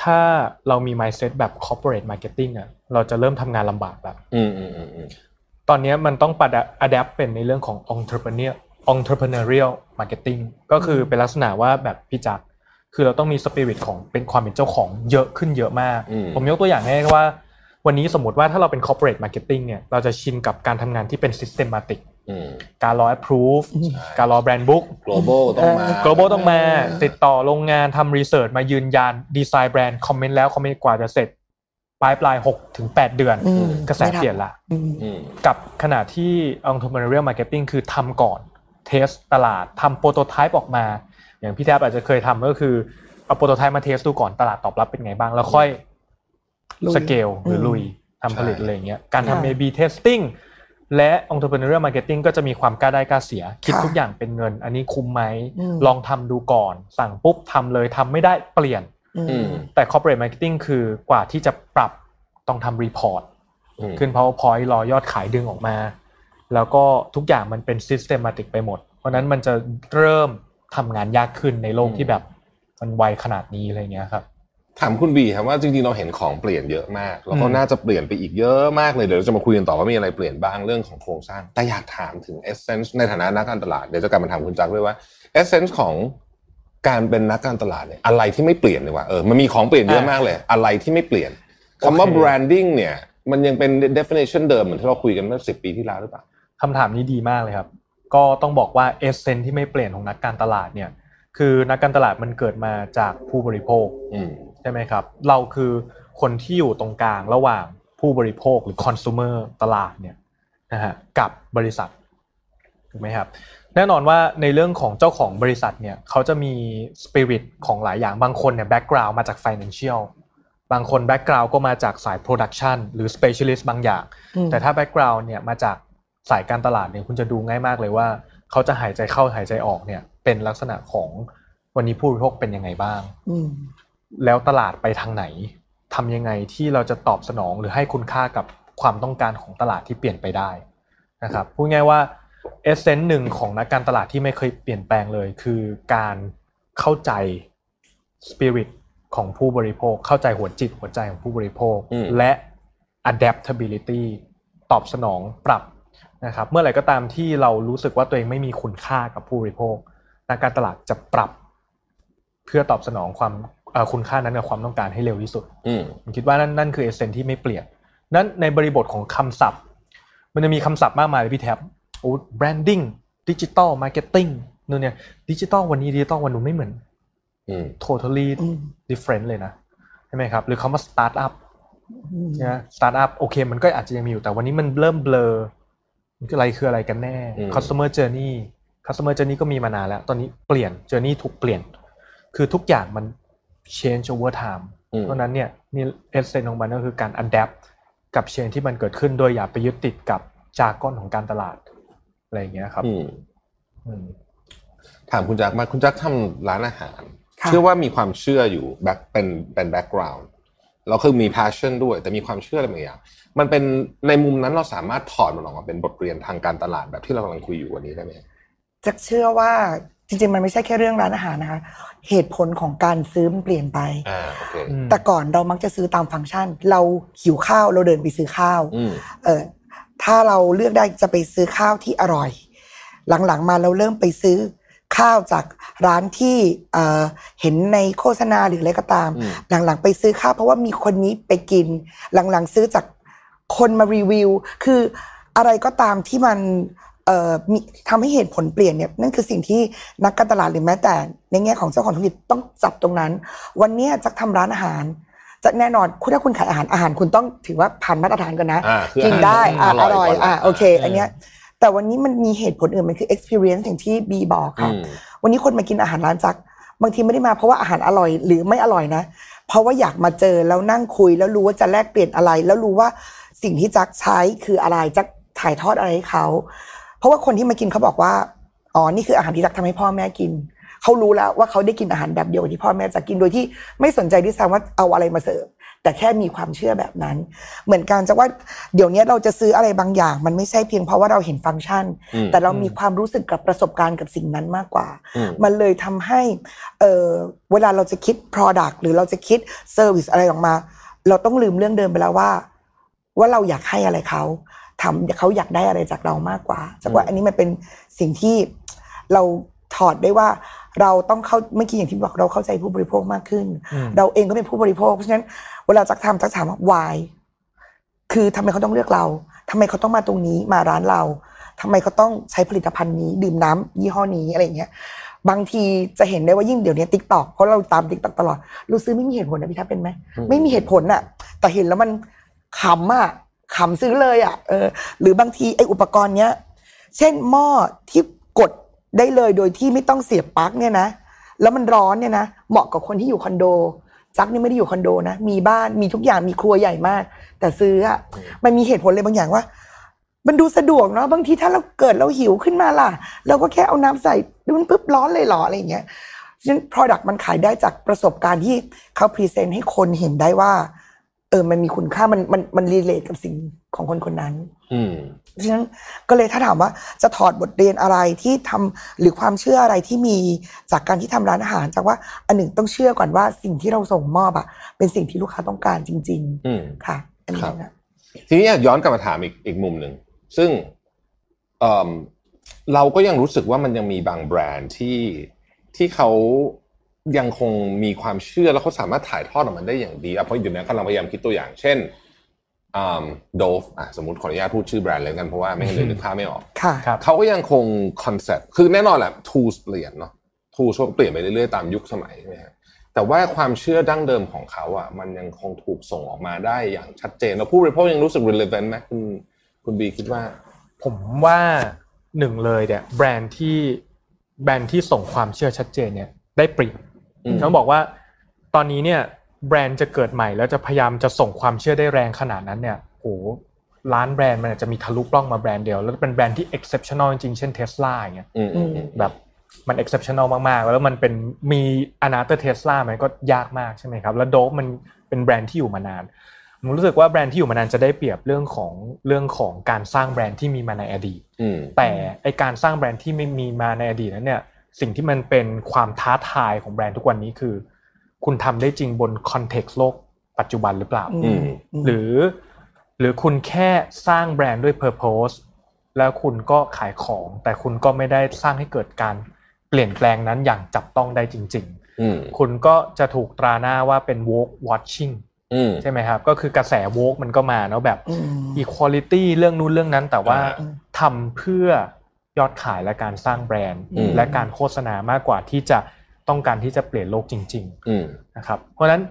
ถ้าเรามี mindset แบบ corporate marketing อะเราจะเริ่มทำงานลำบากแล้วอืมอืมอืมอืมตอนเนี้ยมันต้องปรับ adapt เป็นในเรื่องของ entrepreneur entrepreneurial marketing ก็คือเป็นลักษณะว่าแบบพี่จักรคือเราต้องมี spirit ของเป็นความเป็นเจ้าของเยอะขึ้นเยอะมากอืมผมยกตัวอย่างให้ว่า วันนี้สมมติว่าถ้าเราเป็น corporate marketing เนี่ยเราจะชินกับการทำงานที่เป็น systematic อืม การรอ approve อืมการรอ brand book global ต้องมา global ต้องมาเออติดต่อโรงงานทำ research มายืนยันดีไซน์แบรนด์คอมเมนต์แล้วคอมเมนต์กว่าจะเสร็จปลายปลายหกถึงแปดเดือนอืมกระแสเปลี่ยนละอืมอืมกับขณะที่ entrepreneurial marketing คือทำก่อน test ตลาดทำ prototype ออกมา อย่างพี่แทบอาจจะเคยทำก็คือเอา prototype มา test ดูก่อนตลาดตอบรับเป็นไงบ้าง แล้วค่อยลุยสเกลหรืออมลุยทำผลิตใช่อะไรอย่างเงี้ยการค่ะทำ A/B testing และ entrepreneurial marketing ก็จะมีความกล้าได้กล้าเสีย คิดค่ะทุกอย่างเป็นเงิน อันนี้คุ้มไหมอืมลองทำดูก่อน สั่งปุ๊บทำเลยทำไม่ได้เปลี่ยนอืมอืมแต่ corporate marketing คือกว่าที่จะปรับต้องทำ report อืมขึ้น powerpoint รอยอดขายดึงออกมา แล้วก็ทุกอย่างมันเป็น systematic ไปหมด เพราะฉะนั้นมันจะเริ่มทำงานยากขึ้นในโลกที่แบบมันไวขนาดนี้อะไรเงี้ยครับ ถามคุณบีครับว่าจริงๆเราเห็นของเปลี่ยนเยอะมาก แล้วก็อืมน่าจะเปลี่ยนไปอีกเยอะมากเลยเดี๋ยวเราจะมาคุยกันต่อว่ามีอะไรเปลี่ยนบ้างเรื่องของโครงสร้าง แต่อยากถามถึง essence ในฐานะนักการตลาดเดี๋ยวจะกลับมาถามคุณจักรด้วยว่า essence ของการเป็นนักการตลาดเนี่ยอะไรที่ไม่เปลี่ยนเลยว่าเออมันมีของเปลี่ยนเยอะมากเลย อะไรที่ไม่เปลี่ยนคำว่าโอเค branding เนี่ยมันยังเป็น definition เดิมเหมือนที่เราคุยกันเมื่อสิบปีที่แล้วหรือเปล่าคำถามนี้ดีมากเลยครับ ก็ต้องบอกว่าเอเซนที่ไม่เปลี่ยนของนักการตลาดเนี่ยคือนักการตลาดมันเกิดมาจากผู้บริโภคอืม ใช่ไหมครับ เราคือคนที่อยู่ตรงกลางระหว่างผู้บริโภคหรือคอน sumer ตลาดเนี่ยนะฮะกับบริษัทถูกไหมครับแน่นอนว่าในเรื่องของเจ้าของบริษัทเนี่ยเขาจะมีสปิริตของหลายอย่างบางคนเนี่ย background มาจาก financial บางคน background ก็มาจากสาย production หรือ specialist บางอย่างอืมแต่ถ้า background เนี่ยมาจากสายการตลาดเนี่ยคุณจะดูง่ายมากเลยว่า เขาจะหายใจเข้าหายใจออกเนี่ยเป็นลักษณะของวันนี้ผู้บริโภคเป็นยังไงบ้างอืม แล้วตลาดไปทางไหนทำยังไงที่เราจะตอบสนองหรือให้คุณค่ากับความต้องการของตลาดที่เปลี่ยนไปได้นะครับพูดง่ายว่าเอเซนต์หนึ่งของนักการตลาดที่ไม่เคยเปลี่ยนแปลงเลย คือการเข้าใจสปิริตของผู้บริโภค เข้าใจหัวจิตหัวใจของผู้บริโภคอืมและ adaptability ตอบสนองปรับนะครับเมื่อไหร่ก็ตามที่เรารู้สึกว่าตัวเองไม่มีคุณค่ากับผู้บริโภคนักการตลาดจะปรับ เพื่อตอบสนองความเอ่อ คุณค่านั้นกับความต้องการให้เร็วที่สุดอืมผมคิดว่านั่นนั่นคือ essence ที่ไม่เปลี่ยนนั้นในบริบทของคำศัพท์ มันจะมีคำศัพท์มากมายเลยพี่แท็บโอ้ branding digital marketing นู่นเนี่ยดิจิตอลวันนี้ดิจิตอลวันนู้นไม่เหมือนอืม totally อืม different เลยนะใช่ไหมครับ หรือคำว่า start up อืมนะ start up โอเค มันก็อาจจะยังมีอยู่แต่วันนี้มันเริ่มเบลอมันคืออะไรคืออะไรกันแน่อืม customer journey customer journey ก็มีมานานแล้ว ตอนนี้เปลี่ยน journey ถูกเปลี่ยน คือทุกอย่างมัน change over time อืมเพราะฉะนั้นเนี่ยนี่เอเซนของมันก็คือการ adapt กับ change ที่มันเกิดขึ้นโดยอย่าไปยึดติดกับจาก้อนของการตลาดอะไรอย่างเงี้ยครับอืมอืมถามคุณจักรมาคุณจักรทำร้านอาหารค่ะเชื่อว่ามีความเชื่ออยู่แบ็คเป็นเป็นแบ็กกราวน์เราคือมี passion ด้วย แต่มีความเชื่ออะไรบางอย่างมันเป็นในมุมนั้นเราสามารถถอดมันออกมาเป็นบทเรียนทางการตลาดแบบที่เรากำลังคุยอยู่วันนี้ได้ไหมจะเชื่อว่า จริงๆ มันไม่ใช่แค่เรื่องร้านอาหารนะคะ เหตุผลของการซื้อมันเปลี่ยนไป อ่าโอเคอืมแต่ก่อนเรามักจะซื้อตามฟังก์ชัน เราหิวข้าวเราเดินไปซื้อข้าว อืมเออถ้าเราเลือกได้จะไปซื้อข้าวที่อร่อย หลังๆมาเราเริ่มไปซื้อข้าวจากร้านที่เอ่อเห็นในโฆษณาหรืออะไรก็ตาม อืม หลังๆ ไปซื้อข้าวเพราะว่ามีคนนี้ไปกิน หลังๆ ซื้อจากคนมารีวิว คืออะไรก็ตามที่มันเอ่อมี ทำให้เหตุผลเปลี่ยนเนี่ยนั่นคือสิ่งที่นักการตลาดหรือแม้แต่ ในแง่ของเจ้าของธุรกิจต้องจับตรงนั้น วันเนี้ยจะทำร้านอาหารจะแน่นอนคุณถ้าคุณขายอาหารอาหารคุณต้องถือว่าผ่านมาตรฐานก่อนนะอ่าคือกินได้อาอะหารอร่อยก่นอะโอเคาอันเนี้ยแต่วันนี้มันมีเหตุผลอื่นมันคือ experience อย่างที่บีบอกอืค่ะมวันนี้คนมากินอาหารร้านจักรบางทีไม่ได้มาเพราะว่าอาหารอร่อยหรือไม่อร่อยนะ เพราะว่าอยากมาเจอแล้วนั่งคุย แล้วรู้ว่าจะแลกเปลี่ยนอะไร แล้วรู้ว่าสิ่งที่จักใช้คืออะไรจักถ่ายทอดอะไรให้เขาเพ ราะว่าคนที่มากินเขาบอกว่าอ๋อนี่คืออาหารที่จักทำให้พ่อแม่กินเขารู้แล้วว่าเขาได้กินอาหารแบบเดียวกับที่พ่อแม่จะกินโดยที่ไม่สนใจด้วยซ้ำว่าเอาอะไรมาเสิร์ฟแต่แค่มีความเชื่อแบบนั้น เหมือนกันจะว่าเดี๋ยวนี้เราจะซื้ออะไรบางอย่าง มันไม่ใช่เพียงเพราะว่าเราเห็นฟังก์ชันอืมแต่เรามีความรู้สึกกับประสบการณ์กับสิ่งนั้นมากกว่าอืมมันเลยทำให้เออเวลาเราจะคิด Product หรือเราจะคิด Service อะไรออกมา เราต้องลืมเรื่องเดิมไปแล้วว่า ว่าเราอยากให้อะไรเขา ทำเขาอยากได้อะไรจากเรามากกว่าจากว่าอืมอันนี้มันเป็นสิ่งที่เราถอดได้ว่าเราต้องเข้าเมื่อกี้อย่างที่บอกเราเข้าใจผู้บริโภคมากขึ้นอืมเราเองก็เป็นผู้บริโภคเพราะฉะนั้นเวลาจักทำจักถามว่า why คือทำไมเขาต้องเลือกเราทำไมเขาต้องมาตรงนี้มาร้านเราทำไมเขาต้องใช้ผลิตภัณฑ์นี้ ดื่มน้ำยี่ห้อนี้อะไรอย่างเงี้ยบางทีจะเห็นได้ว่ายิ่งเดี๋ยวนี้ TikTok เพราะเราตาม TikTok ตลอดเราซื้อไม่มีเหตุผลนะพี่ทัพเป็นไหมอืมไม่มีเหตุผลอะแต่เห็นแล้วมันขำอะ ขำซื้อเลยอะเออหรือบางทีไออุปกรณ์เนี้ย เช่นหม้อที่กดได้เลยโดยที่ไม่ต้องเสียบปลั๊กเนี่ยนะแล้วมันร้อนเนี่ยนะเหมาะกับคนที่อยู่คอนโดจักนี่ไม่ได้อยู่คอนโดนะมีบ้านมีทุกอย่างมีครัวใหญ่มาก แต่ซื้ออะมันมีเหตุผลเลยบางอย่างว่า มันดูสะดวกเนาะบางทีถ้าเราเกิดเราหิวขึ้นมาล่ะ เราก็แค่เอาน้ำใส่แล้วมันปุ๊บร้อนเลยหรออะไรอย่างเงี้ยฉะนั้น Product มันขายได้จากประสบการณ์ที่เขา present ให้คนเห็นได้ว่า เออ มันมีคุณค่า มัน มัน มัน relate กับสิ่งของคนคนนั้น อืมเพราะฉะนั้นก็เลยถ้าถามว่าจะถอดบทเรียนอะไรที่ทำหรือความเชื่ออะไรที่มีจากการที่ทำร้านอาหารจากว่าอันหนึ่งต้องเชื่อก่อนว่าสิ่งที่เราส่งมอบอะเป็นสิ่งที่ลูกค้าต้องการจริงอืมๆค่ะ อันนี้ครับนะทีนี้ย้อนกลับมาถามอีกอีกมุมหนึ่ง ซึ่งเอิ่มเราก็ยังรู้สึกว่ามันยังมีบางแบรนด์ที่ที่เขา ยังคงมีความเชื่อแล้วเขาสามารถถ่ายทอดออกมาได้อย่างดีอะเพราะอยู่นี้กำลังพยายามคิดตัวอย่าง เช่น Dove อะสมมติขออนุญาตพูดชื่อแบรนด์เลยกันเพราะว่าไม่งั้นเลยนึกภาพไม่ออกค่ะครับเขาก็ยังคง concept คือแน่นอนแหละ tools เปลี่ยนเนาะ tools ก็เปลี่ยนไปเรื่อยๆตามยุคสมัยใช่ไหมฮะแต่ว่าความเชื่อดั้งเดิมของเขาอะมันยังคงถูกส่งออกมาได้อย่างชัดเจนแล้วผู้บริโภคยังรู้สึก relevant ไหมคุณคุณบีคิดว่า ผมว่าหนึ่งเลยเนี่ยแบรนด์ที่แบรนด์ที่ส่งความเชื่อชัดเจนเนี่ยได้เปรียบ อืมต้องบอกว่าตอนนี้เนี่ยแบรนด์จะเกิดใหม่แล้วจะพยายามจะส่งความเชื่อได้แรงขนาดนั้นเนี่ยโอ้โหร้านแบรนด์มันอาจจะมีทะลุปล้องมาแบรนด์เดียว แล้วเป็นแบรนด์ที่ exceptional จริงๆเช่น Tesla อย่างเงี้ยอืมอืมอืมแบบมัน exceptional มากๆ แล้วมันเป็นมี another Tesla มันก็ยากมากใช่ไหมครับ แล้ว Dove มันเป็นแบรนด์ที่อยู่มานานผมรู้สึกว่าแบรนด์ที่อยู่มานานจะได้เปรียบเรื่องของเรื่องของการสร้างแบรนด์ที่มีมาในอดีตอืมแต่ไอการสร้างแบรนด์ที่ไม่มีมาในอดีตนั้นเนี่ย สิ่งที่มันเป็นความท้าทายของแบรนด์ทุกวันนี้คือ คุณทำได้จริงบน context โลกปัจจุบันหรือเปล่าอืมอืมอืมหรือ หรือคุณแค่สร้างแบรนด์ด้วย Purpose แล้วคุณก็ขายของ แต่คุณก็ไม่ได้สร้างให้เกิดการเปลี่ยนแปลงนั้นอย่างจับต้องได้จริงอืมๆคุณก็จะถูกตราหน้าว่าเป็น woke washing อืมใช่ไหมครับ ก็คือกระแส woke มันก็มาเนาะแบบอืม equality เรื่องนู้นเรื่องนั้น แต่ว่าอ่าทำเพื่อ ยอดขายและการสร้างแบรนด์อืมและการโฆษณามากกว่าที่จะต้องการที่จะเปลี่ยนโลกจริงๆอืมนะครับเพราะฉะนั้น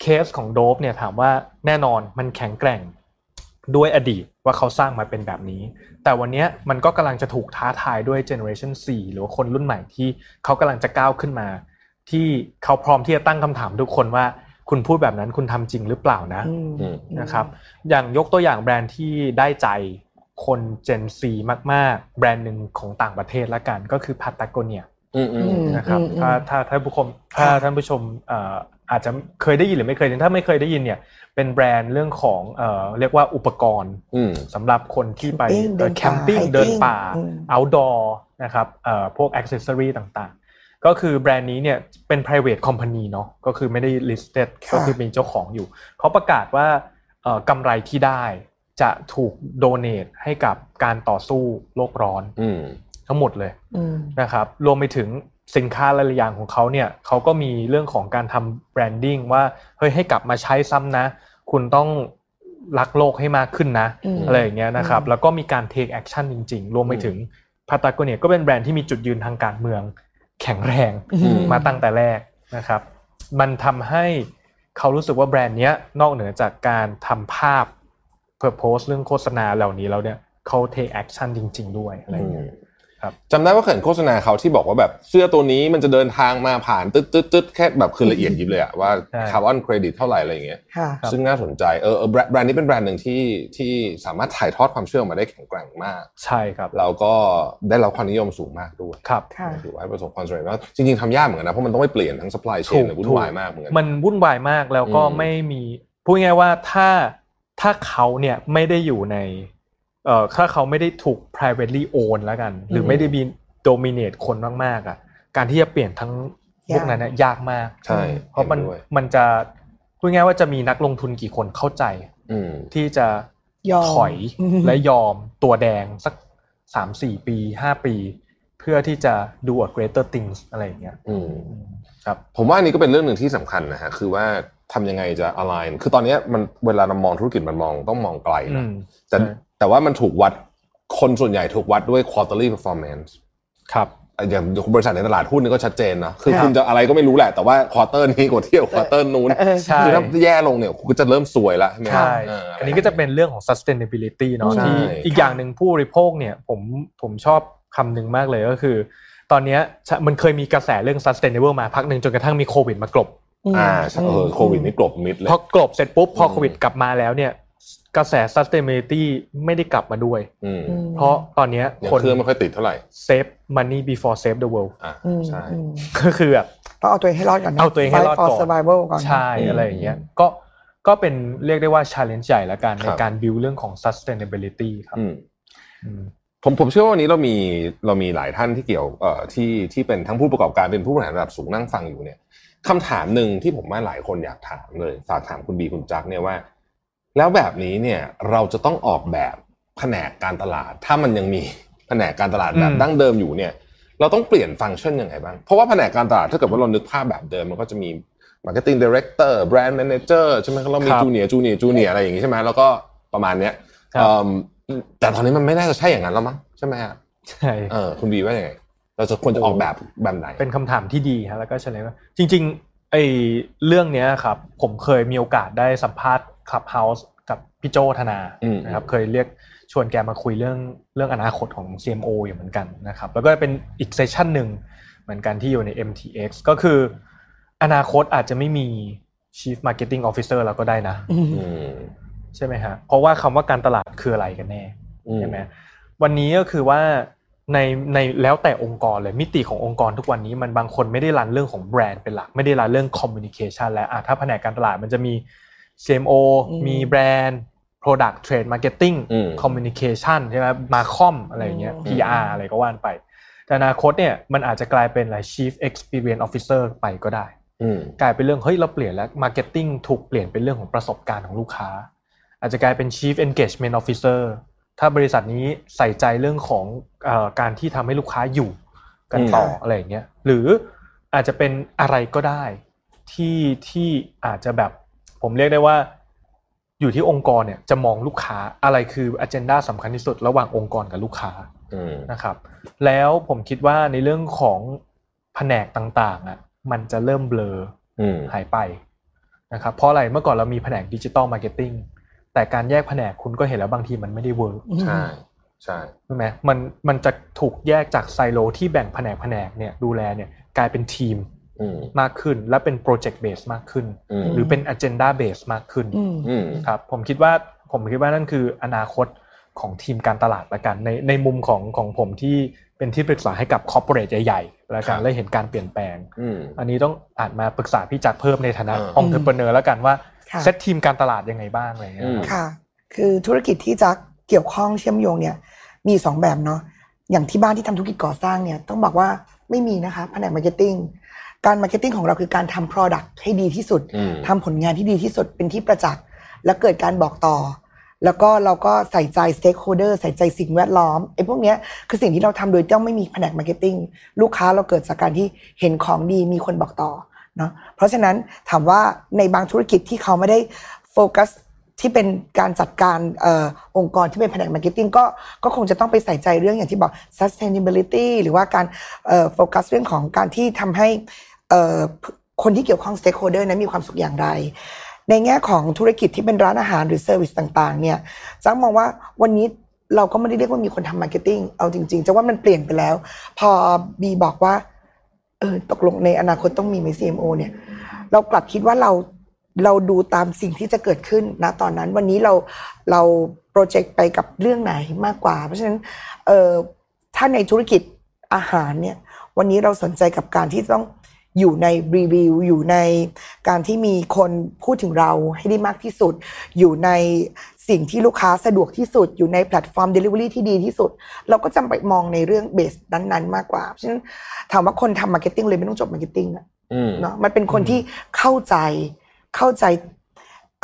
เคสของ Dove เนี่ยถามว่าแน่นอนมันแข็งแกร่งด้วยอดีตว่าเขาสร้างมาเป็นแบบนี้ แต่วันเนี้ยมันก็กำลังจะถูกท้าทายด้วย generation 4หรือว่าคนรุ่นใหม่ที่เขากำลังจะก้าวขึ้นมา ที่เขาพร้อมที่จะตั้งคำถามทุกคนว่าคุณพูดแบบนั้นคุณทำจริงหรือเปล่านะอืมอืมนะครับ อย่างยกตัวอย่างแบรนด์ที่ได้ใจ คน Gen Z มากๆ แบรนด์หนึ่งของต่างประเทศละกันก็คือ Patagonia อืมอืมอืมนะครับอืมถ้าถ้าถ้าผู้ชมถ้าค่ะท่านผู้ชมเอ่ออาจจะเคยได้ยินหรือไม่เคยได้ยินถ้าไม่เคยได้ยินเนี่ยเป็นแบรนด์เรื่องของเอ่อเรียกว่าอุปกรณ์อืมสำหรับคนที่ไป Camping เดินแคมปิ้งป่าเดินป่า hiking อืม outdoor นะครับเอ่อพวก accessory ต่างๆ ก็คือแบรนด์นี้เนี่ยเป็น private company เนาะก็คือไม่ได้ listed ค่ะก็คือมีเจ้าของอยู่เขาประกาศว่าเอ่อกำไรที่ได้ จะถูก donate ให้กับการต่อสู้โลกร้อนอืมทั้งหมดเลยอืมนะครับ รวมไปถึงสินค้าหลายๆอย่างของเขาเนี่ยเขาก็มีเรื่องของการทำแบรนดิ้งว่าเฮ้ยให้กลับมาใช้ซ้ำนะ คุณต้องรักโลกให้มากขึ้นนะอืมอะไรอย่างเงี้ยนะครับอืมแล้วก็มีการ take action จริง ๆ รวมไปถึงพาตาโกเนียก็เป็นแบรนด์ที่มีจุดยืนทางการเมือง แข็งแรงอืมมาตั้งแต่แรกนะครับ มันทำให้เขารู้สึกว่าแบรนด์เนี้ยนอกเหนือจากการทำภาพ เพื่อโพสต์เรื่องโฆษณาเหล่านี้แล้วเนี่ยเขา take action จริง ๆ ด้วยอะไรอย่างเงี้ยครับจำได้ว่าเคยเห็นโฆษณาเขาที่บอกว่าแบบเสื้อตัวนี้มันจะเดินทางมาผ่านตึ๊ดตึ๊ดตึ๊ดแค่แบบคือละเอียดยิบเลยอะว่าใช่คาร์บอนเครดิตเท่าไหร่อะไรอย่างเงี้ยค่ะครับซึ่งน่าสนใจเออเออแบรนด์แบรนด์นี้เป็นแบรนด์หนึ่งที่ที่สามารถถ่ายทอดความเชื่อออกมาได้แข็งแกร่งมาก ใช่ครับแล้วก็ได้รับความนิยมสูงมากด้วยครับค่ะถือว่าประสบความสำเร็จแล้วจริงๆทำยากเหมือนกันนะเพราะมันต้องไปเปลี่ยนทั้ง supply ถู chain กเลยวุ่นวายมากเหมือนกันมันวุ่นวายมากแล้วก็อืมไม่มีพูดง่ายๆว่าถ้า ถ้าเขาเนี่ยไม่ได้อยู่ในเอ่อถ้าเขาไม่ได้ถูก privately own แล้วกัน หรือไม่ได้มี dominate คนมากๆอะการที่จะเปลี่ยนทั้งพวกนั้นน่ะยากมากใช่เพราะมันห็ด้วยมันจะพูดง่ายๆว่าจะมีนักลงทุนกี่คนเข้าใจอืมที่จะยอมถอยและยอมตัวแดงสักสามสี่ปีห้าปี เพื่อที่จะดู a greater things อะไรอย่างเงี้ยอืมครับผมว่าอันนี้ก็เป็นเรื่องหนึ่งที่สำคัญนะฮะคือว่าทำยังไงจะ align คือตอนเนี้ยมันเวลาเรามองธุรกิจมันมองต้องมองไกลอืนะแต่ใช่แต่ว่ามันถูกวัดคนส่วนใหญ่ถูกวัดด้วย quarterly performance ครับอย่างบริษัทในตลาดหุ้นนี่ก็ชัดเจนเนอะคือครับคุณจะอะไรก็ไม่รู้แหละ แต่ว่า quarter นี้กว่าเที่ยว quarter นู้นเออใช่คือถ้าแย่ลงเนี่ยคุณก็จะเริ่มซวยแล้วใช่ไหมใช่เอันนี้ก็จะเป็นเรื่องของ sustainability เนาะใช่ที่อีกอย่างหนึ่งผู้บริโภคเนี่ยผมผมชอบ คำหนึ่งมากเลยก็คือ ตอนเนี้ยมันเคยมีกระแสเรื่อง sustainable มาพักหนึ่งจนกระทั่งมีโควิดมากลบอ่าใช่เออโควิดนี่กลบมิดเลยพอกลบเสร็จปุ๊บพออืมโควิดกลับมาแล้วเนี่ยกระแส sustainability ไม่ได้กลับมาด้วยอืมอืมเพราะตอนเนี้ยยังคนเครื่องไม่ค่อยติดเท่าไหร่ save money before save the world อ่าอืมใช่อืมก็คือแบบต้องเอาตัวเองให้รอดก่อนนะเอาตัวเองให้รอด Fight for ก่อน survival ก่อนนะใช่อืมอะไรอย่างเงี้ยก็ก็เป็นเรียกได้ว่า challenge ใหญ่ละกันคในรับการ build เรื่องของ sustainability ครับอืมอืม ผมผมเชื่อว่าวันนี้เรามีเรามีหลายท่านที่เกี่ยวเอ่อที่ที่เป็นทั้งผู้ประกอบการเป็นผู้บริหารระดับสูงนั่งฟังอยู่เนี่ยคำถามหนึ่งที่ผมว่าหลายคนอยากถามเลยฝากถามคุณบีคุณจักเนี่ยว่า แล้วแบบนี้เนี่ยเราจะต้องออกแบบแผนกการตลาด ถ้ามันยังมีแผนกการตลาดแบบอืมดั้งเดิมอยู่เนี่ย เราต้องเปลี่ยนฟังก์ชันยังไงบ้าง เพราะว่าแผนกการตลาดถ้าเกิดว่าเรานึกภาพแบบเดิมมันก็จะมี marketing director brand manager ใช่ไหมเรามีครับจูเนียร์จูเนียร์จูเนียร์อะไรอย่างงี้ใช่ไหมแล้วก็ประมาณเนี้ยครับเอิ่ม แต่ตอนนี้มันไม่น่าจะใช่อย่างนั้นแล้วมั้งใช่ไหมฮะใช่เออคุณบีว่ายังไงเราจะควรจะออกแบบแบบไหน เป็นคำถามที่ดีฮะแล้วก็เฉลยว่าจริง ๆ ไอ้เรื่องเนี้ยครับ ผมเคยมีโอกาสได้สัมภาษณ์ Clubhouse กับพี่โจธนาอืมนะครับเคยเรียกชวนแกมาคุยเรื่องเรื่องอนาคตของ CMO อยู่เหมือนกันนะครับแล้วก็เป็นอีกเซสชันหนึ่งเหมือนกันที่อยู่ใน MTX ก็คือ อนาคตอาจจะไม่มี Chief Marketing Officer แล้วก็ได้นะอืมอืม ใช่ไหมฮะเพราะว่าคำว่าการตลาดคืออะไรกันแน่อืมใช่ไหมวันนี้ก็คือว่าในในแล้วแต่องค์กรเลยมิติขององค์กรทุกวันนี้มันบางคนไม่ได้รันเรื่องของแบรนด์เป็นหลัก ไม่ได้รันเรื่องคอมมิวนิเคชันแล้วอะถ้าแผนกการตลาดมันจะมี CMO อืมมีแบรนด์ Product Trade Marketing อืม Communication ใช่ไหมmarcom อะไรอย่างเงี้ยอืม PR อะไรก็ว่านไปแต่อนาคตเนี่ยมันอาจจะกลายเป็นอะไร Chief Experience Officer ไปก็ได้อืมกลายเป็นเรื่องเฮ้ยเราเปลี่ยนแล้ว marketing ถูกเปลี่ยนเป็นเรื่องของประสบการณ์ของลูกค้า อาจจะกลายเป็น Chief Engagement Officer ถ้าบริษัทนี้ใส่ใจเรื่องของเออการที่ทำให้ลูกค้าอยู่กันต่ออืมอะไรอย่างเงี้ยหรืออาจจะเป็นอะไรก็ได้ที่ที่อาจจะแบบผมเรียกได้ว่า อยู่ที่องค์กรเนี่ยจะมองลูกค้าอะไรคือ a เจนดาสำคัญที่สุดระหว่างองค์กรกับลูกค้าอืมนะครับ แล้วผมคิดว่าในเรื่องของแผนกต่างๆอะมันจะเริ่มเบลออืมหายไปนะครับเพราะอะไรเมื่อก่อนเรามีแผนก digital marketing แต่การแยกแผนกคุณก็เห็นแล้วบางทีมันไม่ได้ work ใช่ใช่ใช่ไหมมันมันจะถูกแยกจากไซโลที่แบ่งแผนกแผนกเนี่ยดูแลเนี่ยกลายเป็นทีมอืมมากขึ้นและเป็น project base มากขึ้นอืมหรือเป็น Agenda เบสมากขึ้นอืมอืมครับผมคิดว่าผมคิดว่านั่นคืออนาคตของทีมการตลาดละกัน ในในมุมของของผมที่เป็นที่ปรึกษาให้กับ corporate ใหญ่ๆและการได้เห็นการเปลี่ยนแปลงอืมอันนี้ต้องอาจมาปรึกษาพี่จักรเพิ่มในฐานะอ่า entrepreneur แล้วกันว่าค่ะ เซตทีมการตลาดยังไงบ้างอะไรอย่างเงี้ยอืมค่ะ คือธุรกิจที่จะเกี่ยวข้องเชื่อมโยงเนี่ย มีสองแบบเนาะอย่างที่บ้านที่ทำธุรกิจก่อสร้างเนี่ยต้องบอกว่าไม่มีนะคะแผนก marketing การ marketing ของเราคือการทำ Product ให้ดีที่สุดอืมทำผลงานที่ดีที่สุดเป็นที่ประจักษ์และเกิดการบอกต่อ แล้วก็เราก็ใส่ใจ stakeholder ใส่ใจสิ่งแวดล้อมไอ้พวกเนี้ยคือสิ่งที่เราทำโดยต้องไม่มีแผนก marketing ลูกค้าเราเกิดจากการที่เห็นของดีมีคนบอกต่อ เนาะเพราะฉะนั้นถามว่าในบางธุรกิจที่เขาไม่ได้โฟกัสที่เป็นการจัดการองค์กรที่เป็นแผนก marketing ก็ก็คงจะต้องไปใส่ใจเรื่องอย่างที่บอก sustainability หรือว่าการโฟกัสเรื่องของการที่ทำให้คนที่เกี่ยวข้อง stakeholder นั้นมีความสุขอย่างไร ในแง่ของธุรกิจที่เป็นร้านอาหารหรือ service ต่างๆเนี่ยจักมองว่าวันนี้เราก็ไม่ได้เรียกว่ามีคนทำ marketing เอาจริงๆจะว่ามันเปลี่ยนไปแล้ว พอบีบอกว่า เออตกลงในอนาคตต้องมีไหม CMO เนี่ย เรากลับคิดว่าเราเราดูตามสิ่งที่จะเกิดขึ้นนะตอนนั้นวันนี้เราเรา project ไปกับเรื่องไหนมากกว่า เพราะฉะนั้นเออถ้าในธุรกิจอาหารเนี่ยวันนี้เราสนใจกับการที่ต้องอยู่ในรีวิวอยู่ในการที่มีคนพูดถึงเราให้ได้มากที่สุด อยู่ใน สิ่งที่ลูกค้าสะดวกที่สุดอยู่ในแพลตฟอร์ม Delivery ที่ดีที่สุด เราก็จะไปมองในเรื่อง base นั้นๆ มากกว่าเพราะฉะนั้นถามว่าคนทำ marketing เลยไม่ต้องจบ marketing อะอืมเนาะมันเป็นคนที่เข้าใจเข้าใจ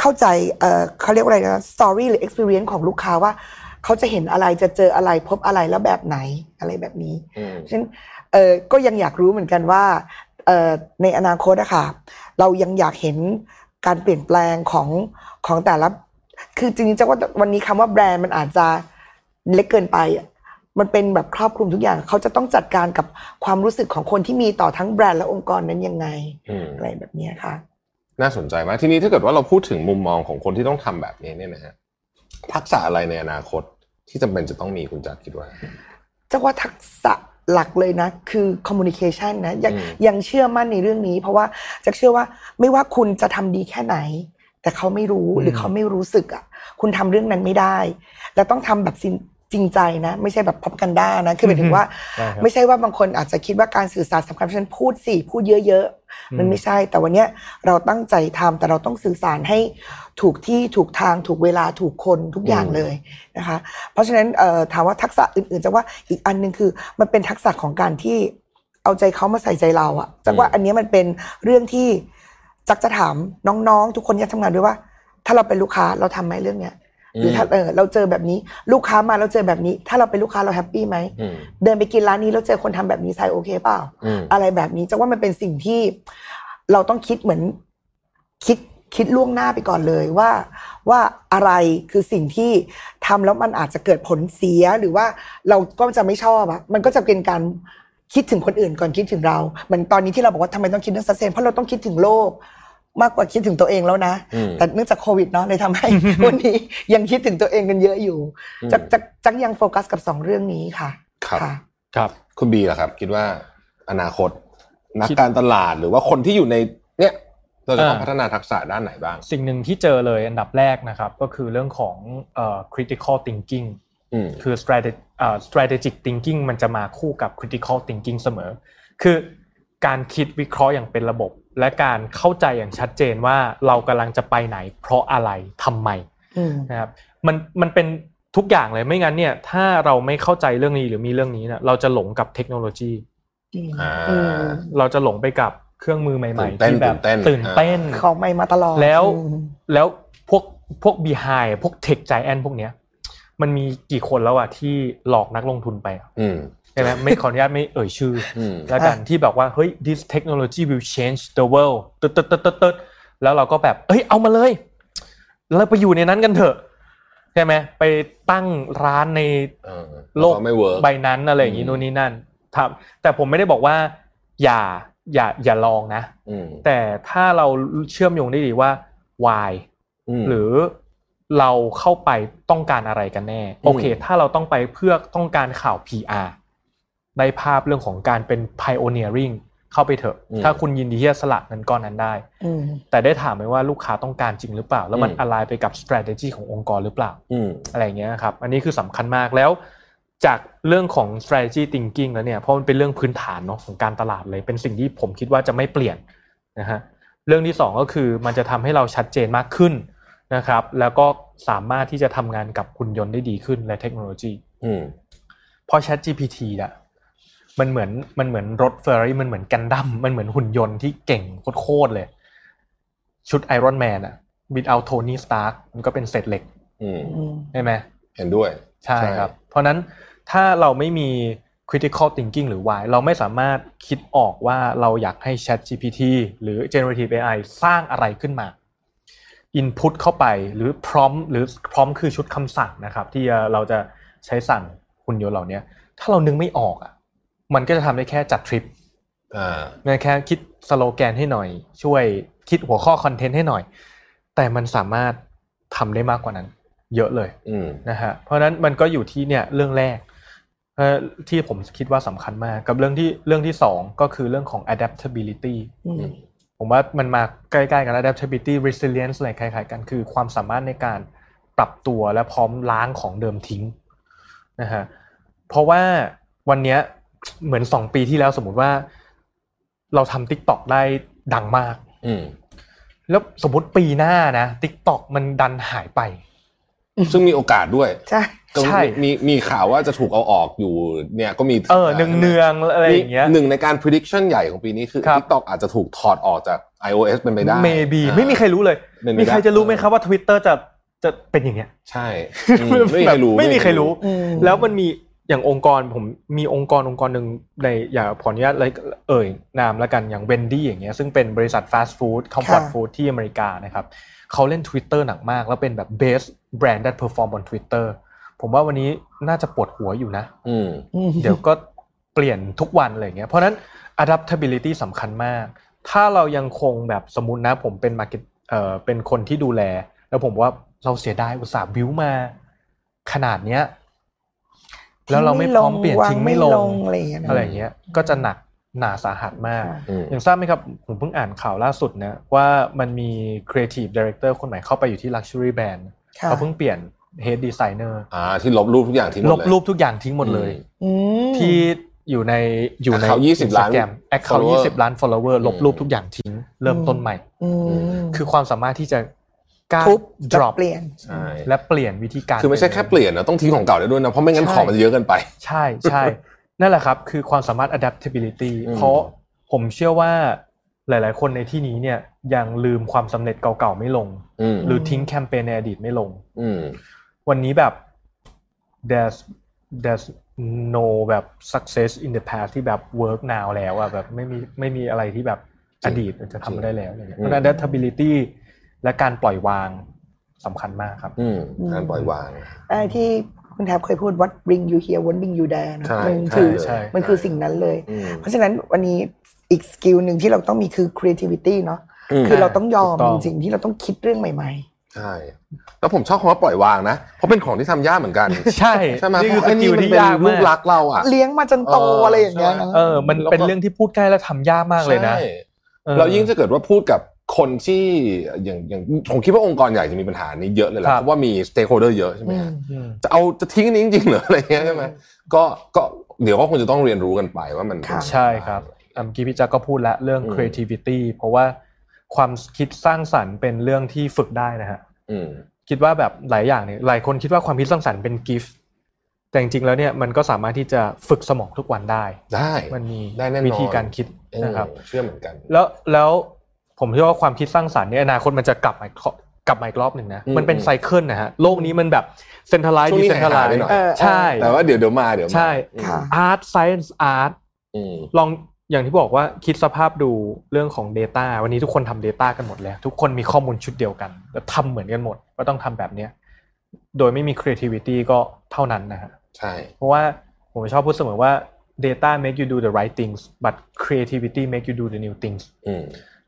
เข้าใจเออเขาเรียกว่าอะไรนะ story หรือ experience ของลูกค้าว่าเขาจะเห็นอะไรจะเจออะไรพบอะไรแล้วแบบไหนอะไรแบบนี้อืมฉะนั้นเออก็ยังอยากรู้เหมือนกันว่าเออในอนาคตอะค่ะเรายังอยากเห็นการเปลี่ยนแปลงของของแต่ละ คือจริงๆจะว่าวันนี้คำว่าแบรนด์มันอาจจะเล็กเกินไปอะมันเป็นแบบครอบคลุมทุกอย่าง เขาจะต้องจัดการกับความรู้สึกของคนที่มีต่อทั้งแบรนด์และองค์กรนั้นยังไงอืมอะไรแบบเนี้ยค่ะ น่าสนใจมากทีนี้ถ้าเกิดว่าเราพูดถึงมุมมองของคนที่ต้องทำแบบนี้เนี่ยนะฮะทักษะอะไรในอนาคตที่จำเป็นจะต้องมีคุณจักรคิดว่าจะว่าทักษะหลักเลยนะคือ communication นะยังอืมยังเชื่อมั่นในเรื่องนี้ เพราะว่าจะเชื่อว่าไม่ว่าคุณจะทำดีแค่ไหน แต่เขาไม่รู้อืมหรือเขาไม่รู้สึกอะ คุณทำเรื่องนั้นไม่ได้ แล้วต้องทำแบบจริงจริงใจนะ ไม่ใช่แบบพับกันด้านะคือหมายถึงว่าใช่ครับไม่ใช่ว่าบางคนอาจจะคิดว่าการสื่อสารสำคัญเพราะฉะนั้นพูดสิพูดเยอะๆมันไม่ใช่ แต่วันเนี้ยเราตั้งใจทำแต่เราต้องสื่อสารให้ถูกที่ถูกทางถูกเวลาถูกคนทุกอย่างอืมเลยนะคะ เพราะฉะนั้นเอ่อถามว่าทักษะอื่นๆจะว่าอีกอันหนึ่งคือ มันเป็นทักษะของการที่เอาใจเขามาใส่ใจเราอะจักว่าอันเนี้ยมันเป็นเรื่องที่ จักจะถามน้องๆ ทุกคนที่ทำงานด้วยว่า ถ้าเราเป็นลูกค้าเราทำไหมเรื่องเนี้ยหรือถ้าเออเราเจอแบบนี้ลูกค้ามาเราเจอแบบนี้ ถ้าเราเป็นลูกค้าเรา happy ไหมอืมเดินไปกินร้านนี้แล้วเจอคนทำแบบนี้ใส่โอเคเปล่าอืมอะไรแบบนี้จะว่ามันเป็นสิ่งที่เราต้องคิดเหมือนคิดคิดล่วงหน้าไปก่อนเลยว่าว่าอะไรคือสิ่งที่ทำแล้วมันอาจจะเกิดผลเสียหรือว่าเราก็จะไม่ชอบอะมันก็จะเป็นการ คิดถึงคนอื่นก่อนคิดถึงเราเหมือนตอนนี้ที่เราบอกว่าทำไมต้องคิดเรื่อง sustain เพราะเราต้องคิดถึงโลกมากกว่าคิดถึงตัวเองแล้วนะอืมแต่เนื่องจากโควิดเนาะเลยทำให้วันนี้ยังคิดถึงตัวเองกันเยอะอยู่อืมจักจักจักยังโฟกัสกับสองเรื่องนี้ค่ะ ครับค่ะครับ คุณบีล่ะครับ คิดว่าอนาคต นักคิดการตลาดหรือว่าคนที่อยู่ในเนี่ยเราจะต้องอ่าพัฒนาทักษะด้านไหนบ้าง สิ่งหนึ่งที่เจอเลยอันดับแรกนะครับ ก็คือเรื่องของเอ่อ critical thinking อืม คือ strategic เอ่อ strategic thinking มันจะมาคู่กับ critical thinking เสมอ คือการคิดวิเคราะห์อย่างเป็นระบบ และการเข้าใจอย่างชัดเจนว่าเรากำลังจะไปไหน เพราะอะไรทำไมอืมนะครับมันมันเป็นทุกอย่างเลยไม่งั้นเนี่ย ถ้าเราไม่เข้าใจเรื่องนี้หรือมีเรื่องนี้เนี่ยเราจะหลงกับเทคโนโลยีอืมอ่าอืมเราจะหลงไปกับเครื่องมือใหม่ตื่นเต้นๆที่แบบตื่นเต้นตื่นเต้นของใหม่มาตลอดแล้วอืมแล้วพวกพวก behind พวก tech giant พวกเนี้ย มันมีกี่คนแล้วอะที่หลอกนักลงทุนไปอะอืมใช่ไหมไม่ขออนุญาตไม่เอ่ยชื่อออืมแล้วกันที่แบบว่าเฮ้ย this technology will change the world ตึ๊ดตึ๊ดตึ๊ดตึ๊ดตึ๊ดแล้วเราก็แบบเอ้ยเอามาเลยเราไปอยู่ในนั้นกันเถอะใช่ไหมไปตั้งร้านในเออโลกแวไม่เวิร์กใบนั้นอะไรอย่างนี้อืมนู่นนี่นั่นครับแต่ผมไม่ได้บอกว่าอย่าอย่าอย่าลองนะอืมแต่ถ้าเราเชื่อมโยงได้ดีว่า why มหรือ เราเข้าไปต้องการอะไรกันแน่ โอเค ถ้าเราต้องไปเพื่อต้องการข่าว PR ได้ภาพเรื่องของการเป็น pioneering เข้าไปเถอะ ถ้าคุณยินดีที่จะสละเงินก้อนนั้นได้อืมแต่ได้ถามไหมว่าลูกค้าต้องการจริงหรือเปล่า แล้วมันอืมอะไรไปกับ strategy ขององค์กรหรือเปล่าอืมอะไรอย่างเงี้ยครับ อันนี้คือสำคัญมากแล้ว จากเรื่องของ strategy thinking แล้วเนี่ย เพราะมันเป็นเรื่องพื้นฐานเนาะของการตลาดเลย เป็นสิ่งที่ผมคิดว่าจะไม่เปลี่ยนนะฮะ เรื่องที่สองก็คือมันจะทำให้เราชัดเจนมากขึ้น นะครับ แล้วก็สามารถที่จะทำงานกับหุ่นยนต์ได้ดีขึ้นและเทคโนโลยีอืมเพราะ Chat GPT อะมันเหมือนมันเหมือนรถเฟอร์รารี่มันเหมือนกันดั้มมันเหมือนหุ่นยนต์ที่เก่งโคตรๆเลย ชุดไอรอนแมนอะบิดเอาโทนี่สตาร์กมันก็เป็นเศษเหล็กอืมอืมใช่ไหมเห็นด้วย ใช่ครับ เพราะฉะนั้นถ้าเราไม่มี critical thinking หรือ why เราไม่สามารถคิดออกว่าเราอยากให้ Chat GPT หรือ generative AI สร้างอะไรขึ้นมา input เข้าไปหรือ prompt หรือ prompt คือชุดคำสั่งนะครับ ที่เราจะใช้สั่งหุ่นยนต์เหล่านี้ถ้าเรานึกไม่ออกอะมันก็จะทำได้แค่จัดทริปอ่านะแค่คิดสโลแกนให้หน่อย ช่วยคิดหัวข้อคอนเทนต์ให้หน่อย แต่มันสามารถทำได้มากกว่านั้น เยอะเลยอืมนะฮะเพราะฉะนั้นมันก็อยู่ที่เนี่ยเรื่องแรกเอ่อที่ผมคิดว่าสำคัญมาก กับเรื่องที่เรื่องที่สองก็คือเรื่องของ adaptability อืม ผมว่ามันมาใกล้ๆกัน adaptability resilience อะไรคล้ายๆกันคือความสามารถในการปรับตัวและพร้อมล้างของเดิมทิ้งนะฮะเพราะว่าวันเนี้ยเหมือนสองปีที่แล้วสมมุติว่า เราทำ TikTok ได้ดังมากอืมแล้วสมมติปีหน้านะ TikTok มันดันหายไป ซึ่งมีโอกาสด้วยใช่ ก็ใช่มีมีข่าวว่าจะถูกเอาออกอยู่เนี่ยก็มีเออเนืองเนืองๆอะไรอย่างเงี้ยหนึ่งในการ prediction ใหญ่ของปีนี้คือครับ TikTok อาจจะถูกถอดออกจาก iOS เป็นไปได้ maybe อ่าไม่มีใครรู้เลยเป็นไปได้มีใครจะรู้ไหมครับว่า Twitter จะจะเป็นอย่างเงี้ย ใช่อืมไม่มีใครรู้ไม่มีใครรู้อืมแล้วมันมีอย่างองค์กรผมมีองค์กรองค์กรหนึ่งในอย่าขออนุญาตเลยเอ่ยนามแล้วกันอย่างเวนดี้อย่างเงี้ยซึ่งเป็นบริษัทฟาสต์ฟู้ดคอมฟอร์ตค่ะฟู้ดที่อเมริกานะครับเขาเล่น Twitter หนักมาก แล้วเป็นแบบ best brand that perform on Twitter ผมว่าวันนี้น่าจะปวดหัวอยู่นะอืมอืมเดี๋ยวก็เปลี่ยนทุกวันอะไรอย่างเงี้ย เพราะฉะนั้น adaptability สำคัญมาก ถ้าเรายังคงแบบสมมตินะผมเป็น market เอ่อเป็นคนที่ดูแล แล้วผมว่าเราเสียดายอุตสาห์บิวมา ขนาดเนี้ย แล้วเราไม่พร้อมเปลี่ยนวางทิ้งไม่ลงอะไรอย่างเงี้ยนะอะไรอย่างเงี้ย ก็จะหนักหนาสาหัสมากค่ะอืมอย่างทราบไหมครับ ผมเพิ่งอ่านข่าวล่าสุดนะว่ามันมี creative director คนใหม่เข้าไปอยู่ที่ luxury brand ค่ะเขาเพิ่งเปลี่ยน head designer อ่าที่ลบรูปทุกอย่างทิ้งหมดลเลยบรูปทุกอย่างทิ้งหมดเลยอืมที่อยู่ในอยู่ใน Account 20ล้าน Instagram account follower 20ล้าน follower ลบอืมรูปทุกอย่างทิ้ง เริ่มต้นใหม่อืมคือความสามารถที่จะกล้าทุบ drop เปลี่ยนใช่และเปลี่ยนวิธีการคือไม่ใช่แค่เปลี่ยนนะต้องทิ้งของเก่าได้ด้วยนะเพราะไม่งั้นใช่ของมันจะเยอะเกินไป ใช่ใช่นั่นแหละครับ คือความสามารถ adaptability อืมเพราะผมเชื่อว่าหลาย ๆ คนในที่นี้เนี่ยยังลืมความสำเร็จเก่าๆไม่ลงอืมหรือทิ้งแคมเปญในอดีตไม่ลงอืม วันนี้แบบ there's there's no แบบ success in the past ที่แบบ work now แล้วอะแบบไม่มีไม่มีอะไรที่แบบอดีตมันจะทำไม่ได้แล้วอะไรเงี้ยเพราะฉะนั้น adaptability และการปล่อยวางสำคัญมากครับอืมการปล่อยวางไอ้ที่คุณแทบเคยพูด what bring you here what bring you there นะใช่มันใช่คือใช่มันคือสิ่งนั้นเลยอืมเพราะฉะนั้นวันนี้อีกสกิลหนึ่งที่เราต้องมีคือ creativity เนาะอืมคือเราต้องยอมถูกต้องจริงๆที่เราต้องคิดเรื่องใหม่ ใช่แล้วผมชอบคำว่าปล่อยวางนะเพราะเป็นของที่ทำยากเหมือนกัน ใช่ใช่ไหมนี่เพคือราะสไอ้กินี่ลมันที่เป็นยากลูมากกรักเราอะๆเลี้ยงมาจนโตเออออะไรอย่างเงี้ยใช่ไหมนะเออมันแล้วก็เป็นเรื่องที่พูดใกล้แล้วทำยากมากเลยนะใช่ออเรายิ่งจะเกิดว่าพูดกับคนที่อย่างอย่างผมคิดว่าองค์กรใหญ่จะมีปัญหานี้เยอะเลยแหละครับเพราะว่ามี stakeholder เยอะใช่ไหมอืมอืมจะเอาจะทิ้งอันนี้จริงๆเหรออะไรเงี้ยใช่ไหมก็ก็เดี๋ยวก็คงจะต้องเรียนรู้กันไปว่ามันค่ะใช่ครับอะเมื่อกี้พี่จักรก็พูดแล้วเรื่องอืม creativity เพราะว่า ความคิดสร้างสรรค์เป็นเรื่องที่ฝึกได้นะฮะอืมคิดว่าแบบหลายอย่างเนี่ยหลายคนคิดว่าความคิดสร้างสรรค์เป็น giftแต่จริงๆแล้วเนี่ยมันก็สามารถที่จะฝึกสมองทุกวันได้ ได้มันมีได้แน่นอนวิธีการคิดเออนะครับเชื่อเหมือนกัน แล้วแล้วผมเชื่อว่าความคิดสร้างสรรค์เนี่ยอนาคตมันจะกลับมากลับมาอีกรอบหนึ่งนะอืมมันเป็น cycle นะฮะ โลกนี้มันแบบเซ็นทรัลไลซ์ช่วงดินี้เซนทรัลไลหายๆไปซ์หน่อยเออใช่ แต่ว่าเดี๋ยวเดี๋ยวมาเดี๋ยวมาใช่ค่ะ art science art อืมลอง อย่างที่บอกว่าคิดสภาพดูเรื่องของ Data วันนี้ทุกคนทำ Data กันหมดแล้ว ทุกคนมีข้อมูลชุดเดียวกันแล้วทำเหมือนกันหมดว่าต้องทำแบบเนี้ยโดยไม่มี creativity ก็เท่านั้นนะฮะใช่เพราะว่าผมชอบพูดเสมอว่า data make you do the right things but creativity make you do the new things อืม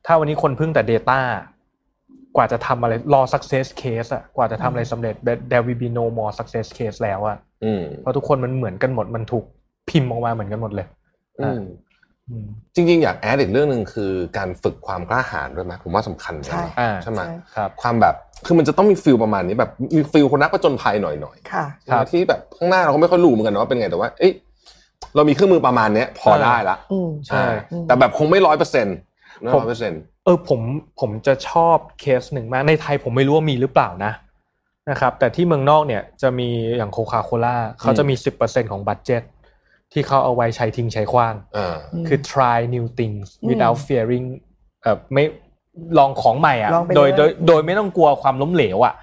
ถ้าวันนี้คนพึ่งแต่ data กว่าจะทำอะไรรอ success case อะกว่าจะทำอะไรสำเร็จ there will be no more success case แล้วอะอืมเพราะทุกคนมันเหมือนกันหมดมันถูกพิมพ์ออกมาเหมือนกันหมดเลยอืมอืม จริงๆ อยากแอดอีกเรื่องหนึ่งคือการฝึกความกล้าหาญด้วยไหมผมว่าสำคัญนะใช่อ่าใช่ไหมใช่ครับความแบบคือมันจะต้องมี feel ประมาณนี้แบบมี feel คนนักผจญภัยหน่อยๆค่ะครับที่แบบข้างหน้าเราก็ไม่ค่อยรู้เหมือนกันนะว่าเป็นไงแต่ว่าเอ้ยเรามีเครื่องมือประมาณเนี้ยพอได้ละอืมใช่อ่าแต่แบบคงไม่ร้อยเปอร์เซ็นต์ไม่ร้อยเปอร์เซ็นต์เออผมผมจะชอบเคสหนึ่งมากในไทยผมไม่รู้ว่ามีหรือเปล่านะนะครับแต่ที่เมืองนอกเนี่ยจะมีอย่างโคคาโคล่าเขาจะมี10%ของ budget ที่เขาเอาไว้ใช้ทิ้งใช้ขว้างอ่าอืมคือ try new things อืม without fearing เอ่อไม่ลองของใหม่อะลองไปโดยเลยโดยโดยไม่ต้องกลัวความล้มเหลวอะ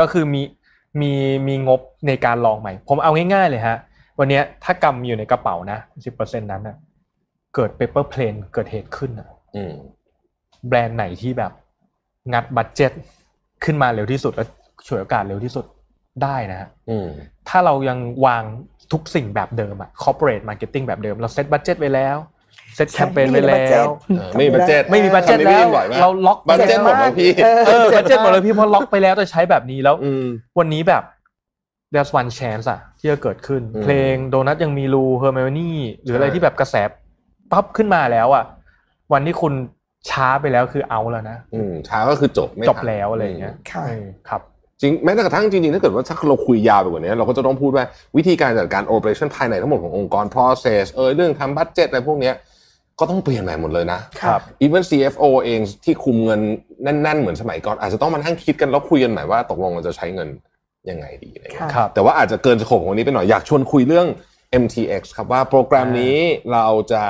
ก็คือมีมีมีงบในการลองใหม่ ผมเอาง่ายๆเลยฮะ วันเนี้ยถ้ากำอยู่ในกระเป๋านะ10%นั้นอะเกิด paper plane เกิดเหตุขึ้นอะอืมแบรนด์ไหนที่แบบงัด budget ขึ้นมาเร็วที่สุดและฉวยโอกาสเร็วที่สุด ได้นะฮะอืมถ้าเรายังวางทุกสิ่งแบบเดิมอะ corporate marketing แบบเดิม เรา set budget ไว้แล้วเซตแคมเปญไว้แล้วเออไม่มีบัดเจ็ตไม่มีบัตเจ็ตทำนี้แล้วบ่อยมากเราล็อกบัดเจ็ตหมดแล้วพี่เออเออบัตเจ็ตหมดเลยพี่เพราะล็อกไปแล้วจะใช้แบบนี้แล้วอืมวันนี้แบบ there's one chance อะที่จะเกิดขึ้นอืมเพลงโดนัทยังมีรูเฮอร์ i ม n นี่หรืออะไรที่แบบกระแสปั๊บขึ้นมาแล้วอะวันที่คุณช้าไปแล้วคือเอาแล้วนะ อืมช้าก็คือจบไม่จบทันแล้วอะไรอย่างเงี้ยค่ะเออครับ จริงแม้แต่กระทั่งจริงๆ ถ้าเกิดว่าถ้าเราคุยยาวไปกว่านี้เราก็จะต้องพูดว่าวิธีการจัดการ operation ภายในทั้งหมดขององค์กร process เออเรื่องทำ budget อะไรพวกเนี้ยก็ต้องเปลี่ยนใหม่หมดเลยนะครับ even CFO เองที่คุมเงินแน่น ๆ เหมือนสมัยก่อน อาจจะต้องมานั่งคิดกันแล้วคุยกันใหม่ว่าตกลงเราจะใช้เงินยังไงดีอะไรเงี้ยค่ะครับแต่ว่าอาจจะเกินสโคปของวันนี้ไปหน่อยอยากชวนคุยเรื่อง MTX ครับว่าโปรแกรมนี้เราจะ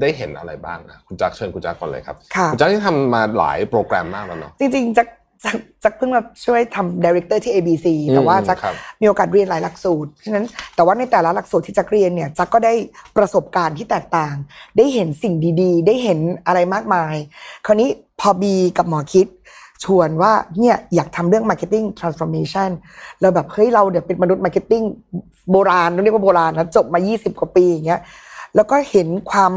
ได้เห็นอะไรบ้างนะคุณจักรเชิญคุณจักรก่อนเลยครับค่ะคุณจักรที่ทำมาหลายโปรแกรมมากแล้วเนาะจริงๆจัก จักจักเพิ่งมาช่วยทำ director ที่ ABC แต่ว่าอืมจักครับมีโอกาสเรียนหลายหลักสูตร ฉะนั้นแต่ว่าในแต่ละหลักสูตรที่จักเรียนเนี่ยจักก็ได้ประสบการณ์ที่แตกต่าง ได้เห็นสิ่งดีๆ ได้เห็นอะไรมากมาย คราวนี้พอบีกับหมอคิดชวนว่าเนี่ยอยากทำเรื่อง Marketing Transformation เราแบบเฮ้ยเราเดี๋ยวเป็นมนุษย์ Marketing โบราณต้องเรียกว่าโบราณนะจบมา 20 กว่าปีอย่างเงี้ยแล้วก็เห็นความ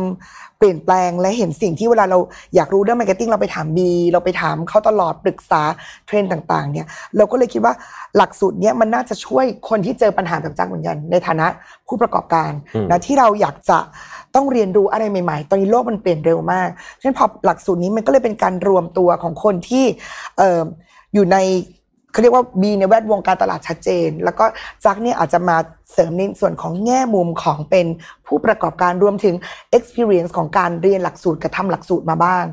เปลี่ยนแปลงและเห็นสิ่งที่เวลาเราอยากรู้เรื่อง marketing เราไปถามบีเราไปถามเขาตลอดปรึกษาเทรนด์ต่างๆเนี่ยเราก็เลยคิดว่าหลักสูตรเนี้ยมันน่าจะช่วยคนที่เจอปัญหาแบบจักเหมือนกันในฐานะผู้ประกอบการอืมนะที่เราอยากจะต้องเรียนรู้อะไรใหม่ ๆ ตอนนี้โลกมันเปลี่ยนเร็วมากฉะนั้นพอหลักสูตรนี้มันก็เลยเป็นการรวมตัวของคนที่เอ่ออยู่ในเขาเรียกว่ามีในแวดวงการตลาดชัดเจน แล้วก็จักเนี่ยอาจจะมา เสริมในส่วนของแง่มุมของเป็นผู้ประกอบการรวมถึง experience ของการเรียนหลักสูตรกับทำหลักสูตรมาบ้าง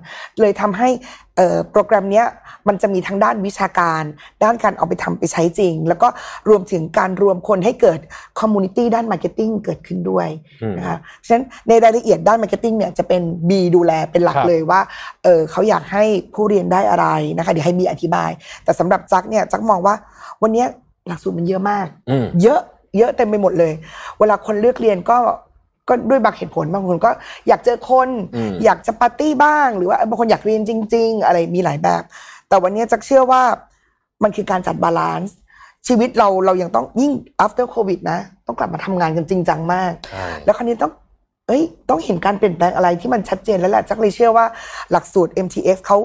เลยทำให้เอ่อโปรแกรมเนี้ยมันจะมีทั้งด้านวิชาการ ด้านการเอาไปทำไปใช้จริง แล้วก็รวมถึงการรวมคนให้เกิด community ด้าน marketing เกิดขึ้นด้วยอืมนะคะฉะนั้นในรายละเอียดด้าน marketing เนี่ยจะเป็น B ดูแลเป็นหลักครับเลยว่าเออเขาอยากให้ผู้เรียนได้อะไรนะคะเดี๋ยวให้ B อธิบาย แต่สำหรับจักเนี่ยจักมองว่าวันเนี้ยหลักสูตรมันเยอะมากอืมเยอะ เยอะเต็มไปหมดเลย เวลาคนเลือกเรียนก็ก็ด้วยบางเหตุผลบางคนก็อยากเจอคนอืมอยากจะปาร์ตี้บ้าง หรือว่าบางคนอยากเรียนจริง ๆ อะไรมีหลายแบบ แต่วันนี้จักเชื่อว่ามันคือการจัด balance ชีวิตเราเรายังต้องยิ่ง after covid นะ ต้องกลับมาทำงานกันจริงจังมากใช่แล้วคราวนี้ต้องเอ้ยต้องเห็นการเปลี่ยนแปลงอะไรที่มันชัดเจนแล้วแหละจักเลยเชื่อว่าหลักสูตร MTX เขา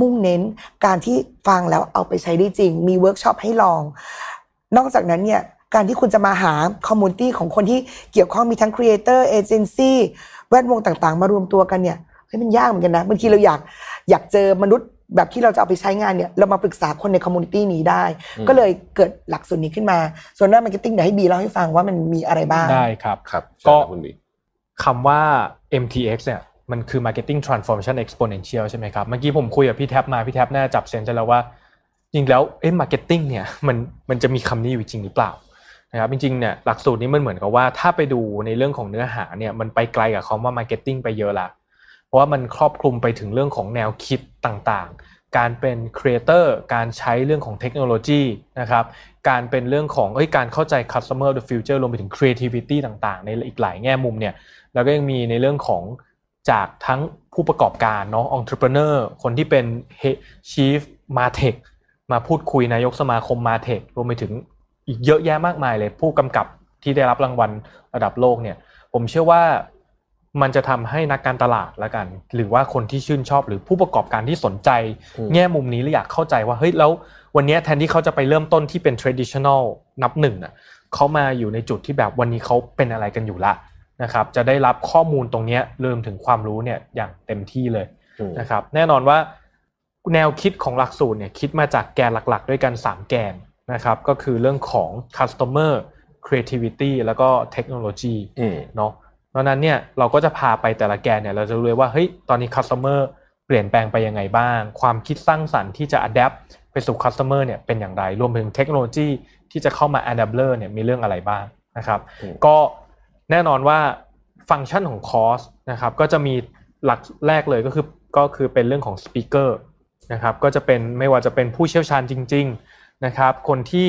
มุ่งเน้นการที่ฟังแล้วเอาไปใช้ได้จริง มีเวิร์กช็อปให้ลอง นอกจากนั้นเนี่ย การที่คุณจะมาหา community ของคนที่เกี่ยวข้องมีทั้ง creator เอเจนซี่แวดวงต่างๆ มารวมตัวกันเนี่ยเฮ้ยมันยากเหมือนกันนะบางทีเราอยากอยากเจอมนุษย์แบบที่เราจะเอาไปใช้งานเนี่ยเรามาปรึกษาคนใน community นี้ได้อืมก็เลยเกิดหลักสูตรนี้ขึ้นมา ส่วนด้าน marketing เดี๋ยวให้บีเล่าให้ฟังว่ามันมีอะไรบ้างได้ครับครับก็เชิญคุณบีคำว่า MTX เนี่ยมันคือ Marketing Transformation Exponential ใช่ไหมครับ เมื่อกี้ผมคุยกับพี่แท็บมา พี่แท็บน่าจะจับเซนส์ได้แล้วว่า จริงแล้วเอ๊ะ marketing เนี่ยมันมันจะมีคำนี้อยู่จริงหรือเปล่า นะครับจริงๆเนี่ยหลักสูตรนี้มันเหมือนกับว่าถ้าไปดูในเรื่องของเนื้อหาเนี่ยมันไปไกลกับคำว่า marketing ไปเยอะละเพราะว่ามันครอบคลุมไปถึงเรื่องของแนวคิดต่างๆ การเป็นครีเอเตอร์การใช้เรื่องของเทคโนโลยีนะครับการเป็นเรื่องของเอ้ยการเข้าใจ customer the future รวมไปถึง creativity ต่างๆ ในอีกหลายแง่มุมเนี่ยแล้วก็ยังมีในเรื่องของจากทั้งผู้ประกอบการเนาะ entrepreneur คนที่เป็น chief martech มาพูดคุยนายกสมาคม martech รวมไปถึง อีกเยอะแยะมากมายเลย ผู้กำกับที่ได้รับรางวัลระดับโลกเนี่ย ผมเชื่อว่ามันจะทำให้นักการตลาดละกัน หรือว่าคนที่ชื่นชอบหรือผู้ประกอบการที่สนใจอืมแง่มุมนี้และอยากเข้าใจว่าเฮ้ยแล้ววันนี้แทนที่เขาจะไปเริ่มต้นที่เป็น traditional นับหนึ่งอะเขามาอยู่ในจุดที่แบบวันนี้เขาเป็นอะไรกันอยู่ละนะครับ จะได้รับข้อมูลตรงเนี้ยรวมถึงความรู้เนี่ยอย่างเต็มที่เลยอืมนะครับ แน่นอนว่าแนวคิดของหลักสูตรเนี่ยคิดมาจากแกนหลัก ๆ ด้วยกัน 3 แกน นะครับก็คือเรื่องของ customer creativity แล้วก็ technology อืมเนาะเพราะฉะนั้นเนี่ยเราก็จะพาไปแต่ละแกนเนี่ยเราจะรู้เลยว่าเฮ้ยตอนนี้ customer เปลี่ยนแปลงไปยังไงบ้าง ความคิดสร้างสรรค์ที่จะ adapt ไปสู่ customer เนี่ยเป็นอย่างไร รวมถึงเทคโนโลยีที่จะเข้ามา enabler เนี่ยมีเรื่องอะไรบ้างนะครับอืมก็แน่นอนว่าฟังก์ชันของคอร์สนะครับก็จะมีหลักแรกเลยก็คือก็คือเป็นเรื่องของ speaker นะครับก็จะเป็นไม่ว่าจะเป็นผู้เชี่ยวชาญจริง ๆ นะครับคนที่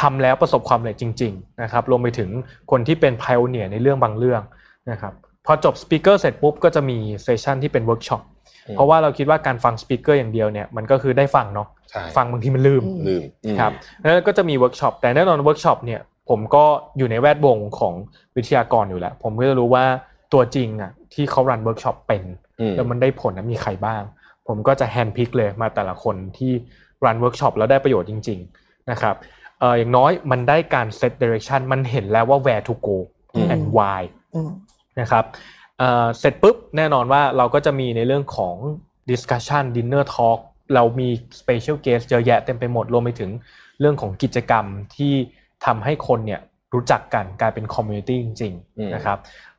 ทำแล้วประสบความสำเร็จจริงๆนะครับรวมไปถึงคนที่เป็นพ i อเนียในเรื่องบางเรื่องนะครับพอจบ speaker เสร็จปุ๊บก็จะมี session ที่เป็นเวิร์กช็อปอืมเพราะว่าเราคิดว่าการฟัง speaker อย่างเดียวเนี่ยมันก็คือได้ฟังเนาะใช่ฟังบางทีมันลืมลืมอืมครับแล้วก็จะมีเวิร์กช็อปแต่แน่นอนเวิร์กช็อปเนี่ยผมก็อยู่ในแวดวงของวิทยากรอยู่แล้ว ผมก็จะรู้ว่าตัวจริงอะที่เขา run เวิร์กช็อปเป็นอืมแล้วมันได้ผลนะมีใครบ้าง ผมก็จะ handpick เลยมาแต่ละคนที่ run เวิร์กช็อปแล้วได้ประโยชน์จริง ๆ นะครับเอออย่างน้อยมันได้การ set direction มันเห็นแล้วว่า where to go อืม and why อืมนะครับเอ่อเสร็จปุ๊บแน่นอนว่าเราก็จะมีในเรื่องของ discussion dinner talk เรามี special guest เยอะแยะเต็มไปหมดรวมไปถึงเรื่องของกิจกรรมที่ทำให้คนเนี่ยรู้จักกันกลายเป็น community จริงอืมๆนะครับ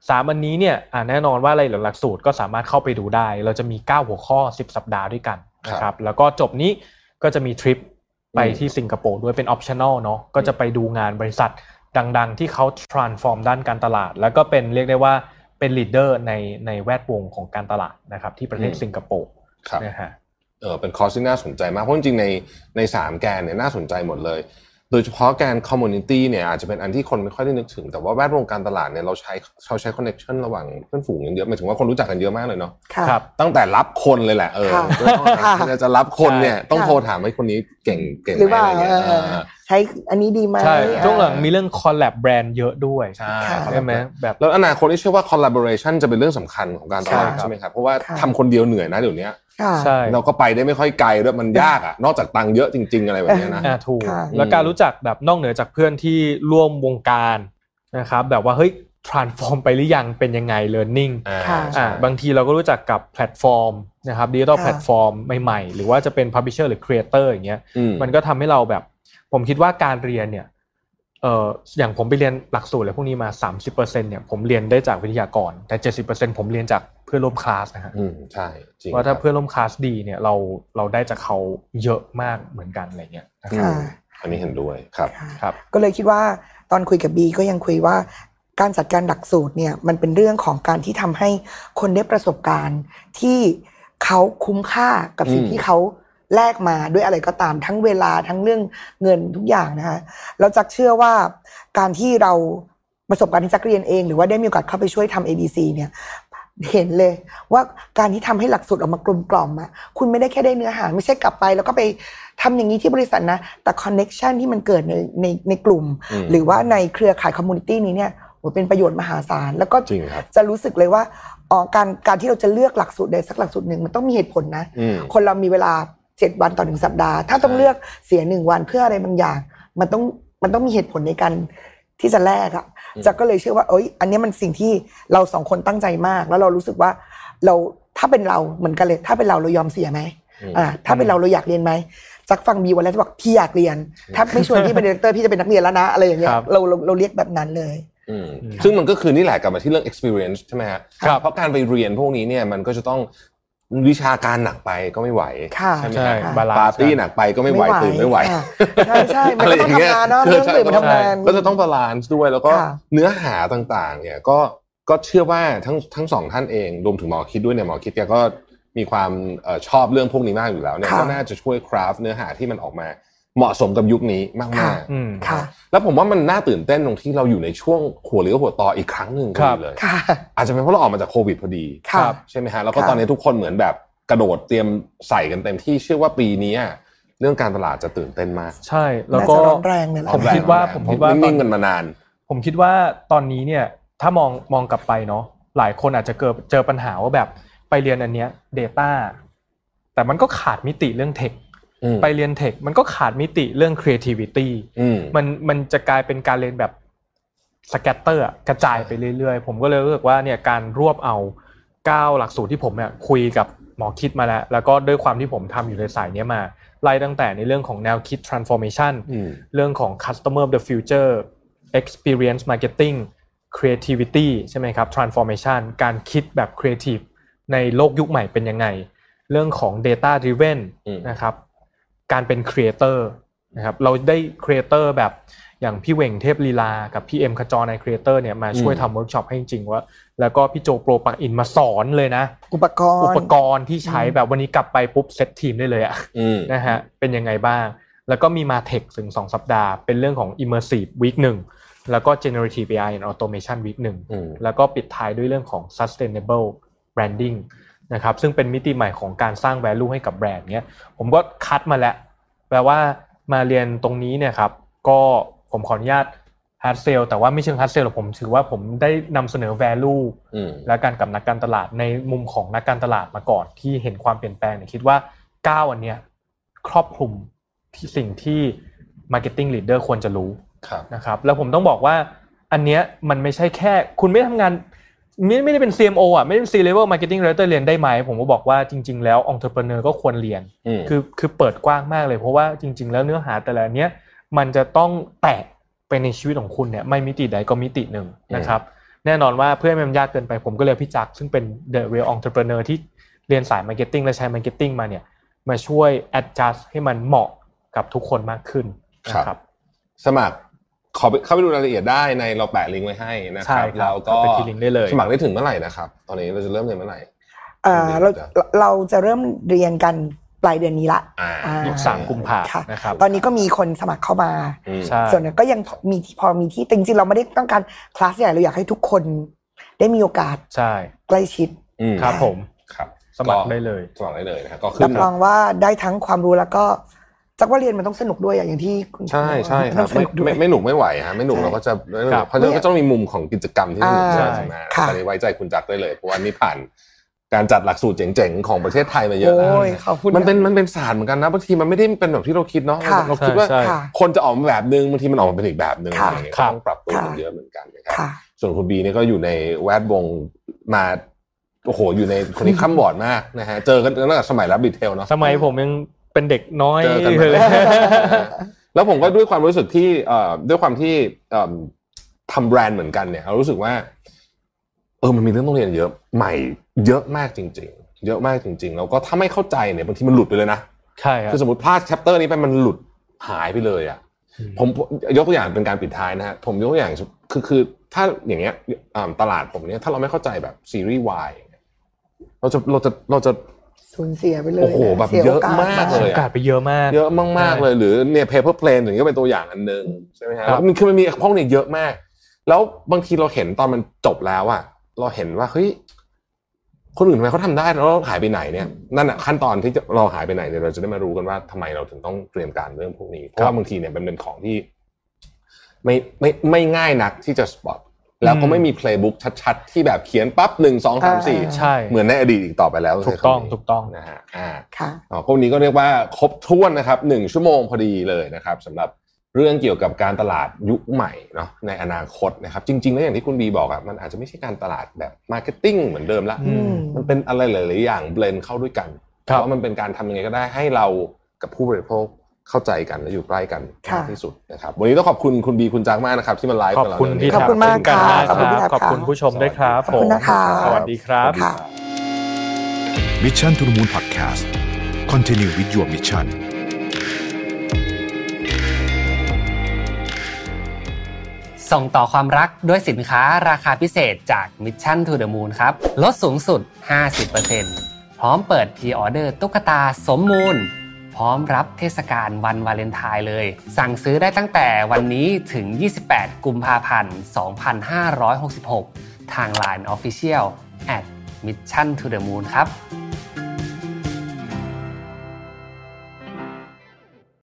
สามอันนี้เนี่ยอ่าแน่นอนว่าอะไรหลักสูตรก็สามารถเข้าไปดูได้ เราจะมี 9 หัวข้อ 10 สัปดาห์ด้วยกันนะครับแล้วก็จบนี้ ก็จะมีทริปไปที่สิงคโปร์ด้วยเป็น optional เนาะก็จะไปดูงานบริษัทดังๆ ที่เขา transform ด้านการตลาด แล้วก็เป็นเรียกได้ว่าเป็น leader ในในแวดวงของการตลาดนะครับที่ประเทศอืมสิงคโปร์ครับนะฮะเออเป็นคอร์สที่น่าสนใจมากเพราะจริงๆในในสามแกนเนี่ยน่าสนใจหมดเลย โดยเฉพาะแกน community เนี่ยอาจจะเป็นอันที่คนไม่ค่อยได้นึกถึง แต่ว่าแวดวงการตลาดเนี่ยเราใช้เราใช้คอนเน t ชันระหว่างเพื่อนฝูงกันเยอะหมายถึงว่าคนรู้จักกันเยอะมากเลยเนาะค่ะครับตั้งแต่รับคนเลยแหละเออค่ะถ้าจะรับคนเนี่ยใช่ต้องค่ะโทรถามให้คนนี้เก่งเก่งหรือไหมว่าอะไรเงี้ยเออเออใช้อันนี้ดีไหมใช่เออช่วงหลังมีเรื่อง collab แบรนด์เยอะด้วยใช่ค่ะใช่ไหมแบบแล้วอนาคตที่เชื่อว่า collaboration จะเป็นเรื่องสำคัญของการตลาดค่ะใช่ไหมครับเพราะว่าค่ะทำคนเดียวเหนื่อยนะเดี๋ยวนี้ค่ะใช่เราก็ไปได้ไม่ค่อยไกลด้วยมันยากอะนอกจากตังค์เยอะจริง ๆ อะไรแบบเนี้ยนะอ่าถูกค่ะแล้วการรู้จักแบบนอกเหนือจากเพื่อนที่ร่วมวงการนะครับแบบว่าเฮ้ย transform ไปหรือยังเป็นยังไง learning อ่าค่ะใช่อ่าบางทีเราก็รู้จักกับแพลตฟอร์มนะครับดิจิทัลค่ะแพลตฟอร์มใหม่ๆ หรือว่าจะเป็น publisher หรือ creator อย่างเงี้ยอืมมันก็ทำให้เราแบบ ผมคิดว่าการเรียนเนี่ยเอ่ออย่างผมไปเรียนหลักสูตรอะไรพวกนี้มา 30%เนี่ยผมเรียนได้จากวิทยากร แต่ 70%ผมเรียนจากเพื่อนร่วมคลาสนะฮะอืมใช่จริงว่าถ้าครับเพื่อนร่วมคลาสดีเนี่ยเราเราได้จากเขาเยอะมากเหมือนกันอะไรเงี้ยนะคอืรับค่ะมอันนี้เห็นด้วยครับค่ะครับ ก็เลยคิดว่าตอนคุยกับบีก็ยังคุยว่าการจัดการหลักสูตรเนี่ยมันเป็นเรื่องของการที่ทำให้คนได้ประสบการณ์ที่เขาคุ้มค่ากับสิ่งอืมที่เขา แลกมาด้วยอะไรก็ตามทั้งเวลาทั้งเรื่องเงินทุกอย่างนะคะแล้วจักเชื่อว่าการที่เราประสบการณ์ที่จักเรียนเอง หรือว่าได้มีโอกาสเข้าไปช่วยทำ ABC เนี่ยเห็นเลยว่าการที่ทำให้หลักสูตรออกมากลมกล่อมอะคุณไม่ได้แค่ได้เนื้อหา ไม่ใช่กลับไป แล้วก็ไปทำอย่างนี้ที่บริษัทนะ แต่ connection ที่มันเกิดในในในกลุ่มอืมหรือว่าในเครือข่าย community นี้เนี่ยโหเป็นประโยชน์มหาศาล แล้วก็จริงครับจะรู้สึกเลยว่าอ๋อการการที่เราจะเลือกหลักสูตรใดสักหลักสูตรหนึ่งมันต้องมีเหตุผลนะอืมคนเรามีเวลา เจ็ดวันต่อหนึ่งสัปดาห์ ถ้าต้องใช่เลือกเสียหนึ่งวันเพื่ออะไรบางอย่าง มันต้องมันต้องมีเหตุผลในการที่จะแลกอะจะก็เลยเชื่อว่า เอ้ย อันนี้มันสิ่งที่เราสองคนตั้งใจมาก แล้วเรารู้สึกว่าเราถ้าเป็นเราเหมือนกันเลย ถ้าเป็นเราเรายอมเสียไหมอืมอ่า ถ้าเป็นเราเราอยากเรียนไหมจักฟังบีวันแล้วจะบอกพี่อยากเรียน ถ้าไม่ชวนพี่เป็น director พี่จะเป็นนักเรียนแล้วนะอะไรอย่างเงี้ยครับเราเราเราเรียกแบบนั้นเลยอืมอืมซึ่งมันก็คือนี่แหละกลับมาที่เรื่อง experience ใช่ไหมฮะครับเพราะการไปเรียนพวกนี้เนี่ยมันก็จะต้อง วิชาการหนักไปก็ไม่ไหวค่ะใช่ไหมใช่ฮะ balance ปาร์ตี้หนักไปก็ไม่ไหวตื่นไม่ไหวค่ะใช่ใช่มันก็ต้องทำงานเนาะอะไรอย่างเงี้ยต้องตื่นมาทำงานก็จะต้อง balance ด้วยแล้วก็ค่ะเนื้อหาต่างๆ เนี่ยก็ก็เชื่อว่าทั้งทั้งสองท่านเองรวมถึงหมอคิดด้วยเนี่ยหมอคิดแกก็มีความเอ่อชอบเรื่องพวกนี้มากอยู่แล้วเนี่ยค่ะก็น่าจะช่วยคราฟเนื้อหาที่มันออกมา เหมาะสมกับยุคนี้มากค่ะๆอืมค่ะ แล้วผมว่ามันน่าตื่นเต้นตรงที่เราอยู่ในช่วงหัวเรือหัวต่ออีกครั้งหนึ่งพอครัดีบเลยค่ะอาจจะเป็นเพราะเราออกมาจากโควิดพอดีค่ะใช่ไหมฮะ แล้วก็ค่ะตอนนี้ทุกคนเหมือนแบบกระโดดเตรียมใส่กันเต็มที่เชื่อว่าปีนี้เรื่องการตลาดจะตื่นเต้นมาก ใช่ แล้วน่าก็จะร้อนแรงเลยแหละผมคิดว่าผมคิดว่านิ่งๆกันมานาน ผมคิดว่าตอนนี้เนี่ยถ้ามองมองกลับไปเนาะหลายคนอาจจะเกิดเจอปัญหาว่าแบบไปเรียนอันเนี้ย Data แต่มันก็ขาดมิติเรื่องเทคอืม ไปเรียนเทคมันก็ขาดมิติเรื่อง creativity อืมมันมันจะกลายเป็นการเรียนแบบสแกตเตอร์กระจายไปเรื่อยๆ ผมก็เลยรู้สึกว่าเนี่ยการรวบเอาเก้าหลักสูตรที่ผมเนี่ยคุยกับหมอคิดมาแล้ว แล้วก็ด้วยความที่ผมทำอยู่ในสายเนี้ยมา ไล่ตั้งแต่ในเรื่องของแนวคิด transformation อืมเรื่องของ customer of the future experience marketing creativity ใช่ไหมครับ transformation การคิดแบบ creative ในโลกยุคใหม่เป็นยังไง เรื่องของ data driven อืมนะครับ การเป็น creator นะครับเราได้ creator แบบอย่างพี่เหว่งเทพลีลา กับพี่เอ็มขจรใน creator เนี่ยมาช่วยทำเวิร์กช็อปให้จริงๆว่า แล้วก็พี่โจโปรปลั๊กอินมาสอนเลยนะ อุปกรณ์อุปกรณ์ที่ใช้แบบวันนี้กลับไปปุ๊บเซตทีมได้เลยอะอืมนะฮะเป็นยังไงบ้าง แล้วก็มีมาเทคถึง 2 สัปดาห์ เป็นเรื่องของ immersive week หนึ่งแล้วก็ generative AI and automation week หนึ่งอืมแล้วก็ปิดท้ายด้วยเรื่องของ sustainable branding นะครับซึ่งเป็นมิติใหม่ของการสร้าง value ให้กับแบรนด์เนี้ยผมก็คัดมาแล้วแปลว่ามาเรียนตรงนี้เนี่ยครับก็ผมขออนุญาต hard sell แต่ว่าไม่เชิง hard sell หรอกผมถือว่าผมได้นำเสนอ value อืมและการกับนักการตลาดในมุมของนักการตลาดมาก่อนที่เห็นความเปลี่ยนแปลงเนี่ยคิดว่าก้าวอันเนี้ยครอบคลุมที่สิ่งที่ marketing leader ควรจะรู้ครับนะครับแล้วผมต้องบอกว่าอันเนี้ยมันไม่ใช่แค่ คุณไม่ได้ทำงาน ไม่ไม่ได้เป็น CMO อะไม่ได้เป็น C level marketing director เรียนได้ไหมผมก็บอกว่าจริง ๆ แล้ว entrepreneur ก็ควรเรียนอืมคือคือเปิดกว้างมากเลยเพราะว่าจริง ๆ แล้วเนื้อหาแต่ละเนี้ยมันจะต้องแตะไปในชีวิตของคุณเนี่ยไม่มิติใดก็มิติหนึ่งนะครับแน่นอนว่าเพื่อให้มันยากเกินไปผมก็เลยพี่จักรซึ่งเป็น the real entrepreneur ที่เรียนสาย marketing และใช้ marketing มาเนี่ยมาช่วย adjust ให้มันเหมาะกับทุกคนมากขึ้นนะครับ สมัคร ขอไปเข้าไปดูรายละเอียดได้ในเราแปะลิงก์ไว้ให้นะคใช่รับครับแล้วก็เข้าไปที่ลิงก์ได้เลยสมัครได้ถึงเมื่อไหร่นะครับ ตอนนี้เราจะเริ่มเรียนเมื่อไหร่เอ่อเราเดี๋ยวเราจะเริ่มเรียนกันปลายเดือนนี้ละอ่าอ่ายี่สิบสามกุมภาค่ะนะครับ ตอนนี้ก็มีคนสมัครเข้ามาอืมใช่ส่วนนั้นก็ยังมีที่พอมีที่แต่จริงๆเราไม่ได้ต้องการคลาสใหญ่เราอยากให้ทุกคนได้มีโอกาสใช่ใกล้ชิดอืมครับผมครับ สมัครได้เลยสมัครได้เลยนะครับก็รัขึ้นบรองว่าได้ทั้งความรู้แล้วก็ จักว่าเรียนมันต้องสนุกด้วยอะอย่างที่คุณใช่ใช่คต้รัอบงสไม่นุกด้วยไม่ไม่หนุกไม่ไหวฮะไม่หนุกใช่เราก็จะครับเพราะฉะนั้นก็ต้องมีมุมของกิจกรรมที่สนุกอ่าใช่ไหมค่ะตอนนี้ไว้ใจคุณจักรได้เลยเพราะว่านี่ผ่านการจัดหลักสูตรเจ๋งๆ ของประเทศไทยมาเยอะแล้วโอ้ยขอบคุณมันเป็นค่ะมันเป็นศาสตร์เหมือนกันนะบางทีมันไม่ได้เป็นแบบที่เราคิดเนาะค่ะเราคิดว่าใช่ค่ะคนจะออกมาแบบนึงบางทีมันออกมาเป็นอีกแบบนึงค่ะอะไรอย่างเงี้ยครัก็บต้องปรับตัวกันค่ะเยอะเหมือนกันนะครับค่ะส่วนคุณบีเนี่ยก็อยู่ในแวดวงมาโอ้โหอยู่ในคนนี้ข้ามบอร์ดมากนะฮะเจอกันตั้งแต่สมัยรับดีเทลเนาะสมัยผมยัง เป็นเด็กน้อยเจอกันมาเลยแล้วผมก็ด้วยความรู้สึกที่เอ่อด้วยความที่เอิ่มทำแบรนด์เหมือนกันเนี่ยเรารู้สึกว่า เออมันมีเรื่องต้องเรียนเยอะ ใหม่เยอะมากจริง ๆ เยอะมากจริง ๆ แล้วก็ถ้าไม่เข้าใจเนี่ยบางทีมันหลุดไปเลยนะใช่ครับคือสมมติพลาด chapter นี้ไปมันหลุดหายไปเลยอะอืมผมยกตัวอย่างเป็นการปิดท้ายนะฮะผมยกตัวอย่างคือคือถ้าอย่างเงี้ยอ่าตลาดผมเนี่ยถ้าเราไม่เข้าใจแบบซีรีส์วายเราจะเราจะเราจะ สูญเสียไปเลยโอ้โหแบบสีเยอะโสมากเลยโอกาสไปเยอะมาก เยอะมากๆเลยหรือเนี่ย paper plane อย่างนี้ก็เป็นตัวอย่างอันหนึ่งใช่ไหมฮะครับแล้วมันคือมันมีพวกเนี่ยเยอะมาก แล้วบางทีเราเห็นตอนมันจบแล้วอะเราเห็นว่าเฮ้ยคนอื่นทำไมเขาทำได้แล้วเราหายไปไหนเนี่ยนั่นอะขั้นตอนที่จะเราหายไปไหนเนี่ยเราจะได้มารู้กันว่าทำไมเราถึงต้องเตรียมการเรื่องพวกนี้เพราะว่าบางทีเนี่ยมันเป็นของที่ ไม่ไม่ไม่ง่ายนักที่จะ spot แล้วก็ไม่มี playbook ชัด ๆ ที่แบบเขียนปั๊บหนึ่งสองสามสี่ใช่เหมือนในอดีตอีกต่อไปแล้วถูกต้องใช้คำนี้ถูกต้องนะฮะอ่าค่ะอ๋อพวกนี้ก็เรียกว่าครบถ้วนนะครับหนึ่งชั่วโมงพอดีเลยนะครับสำหรับเรื่องเกี่ยวกับการตลาดยุคใหม่เนาะในอนาคตนะครับจริงๆแล้วอย่างที่คุณบีบอกอะมันอาจจะไม่ใช่การตลาดแบบ marketing เหมือนเดิมละอืมมันเป็นอะไรหลายๆอย่าง blend เข้าด้วยกันครับว่ามันเป็นการทำยังไงก็ได้ให้เรากับผู้บริโภค เข้าใจกันและอยู่ใกล้กันค่ะมากที่สุดนะครับ วันนี้ต้องขอบคุณคุณบีคุณจังมากนะครับ ที่มาไลฟ์ขอบกับเราคุณในวันพี่นี้ขอบคุณมากเช่นนค่ะมากขอบคุณพี่ครับครับขอบคุณผู้ชมด้วยครับขอบคุณนะคะผมสวัสดีครับค่ะ Mission to the Moon Podcast Continue with your mission ส่งต่อความรักด้วยสินค้าราคาพิเศษจาก Mission to the Moon ครับ ลดสูงสุด 50%พร้อมเปิดพรีออเดอร์ตุ๊กตาสมมูล พร้อมรับเทศกาลวันวาเลนไทน์เลย สั่งซื้อได้ตั้งแต่วันนี้ถึง 28 กุมภาพันธ์ 2566 ทาง Line Official at Mission to the Moon ครับ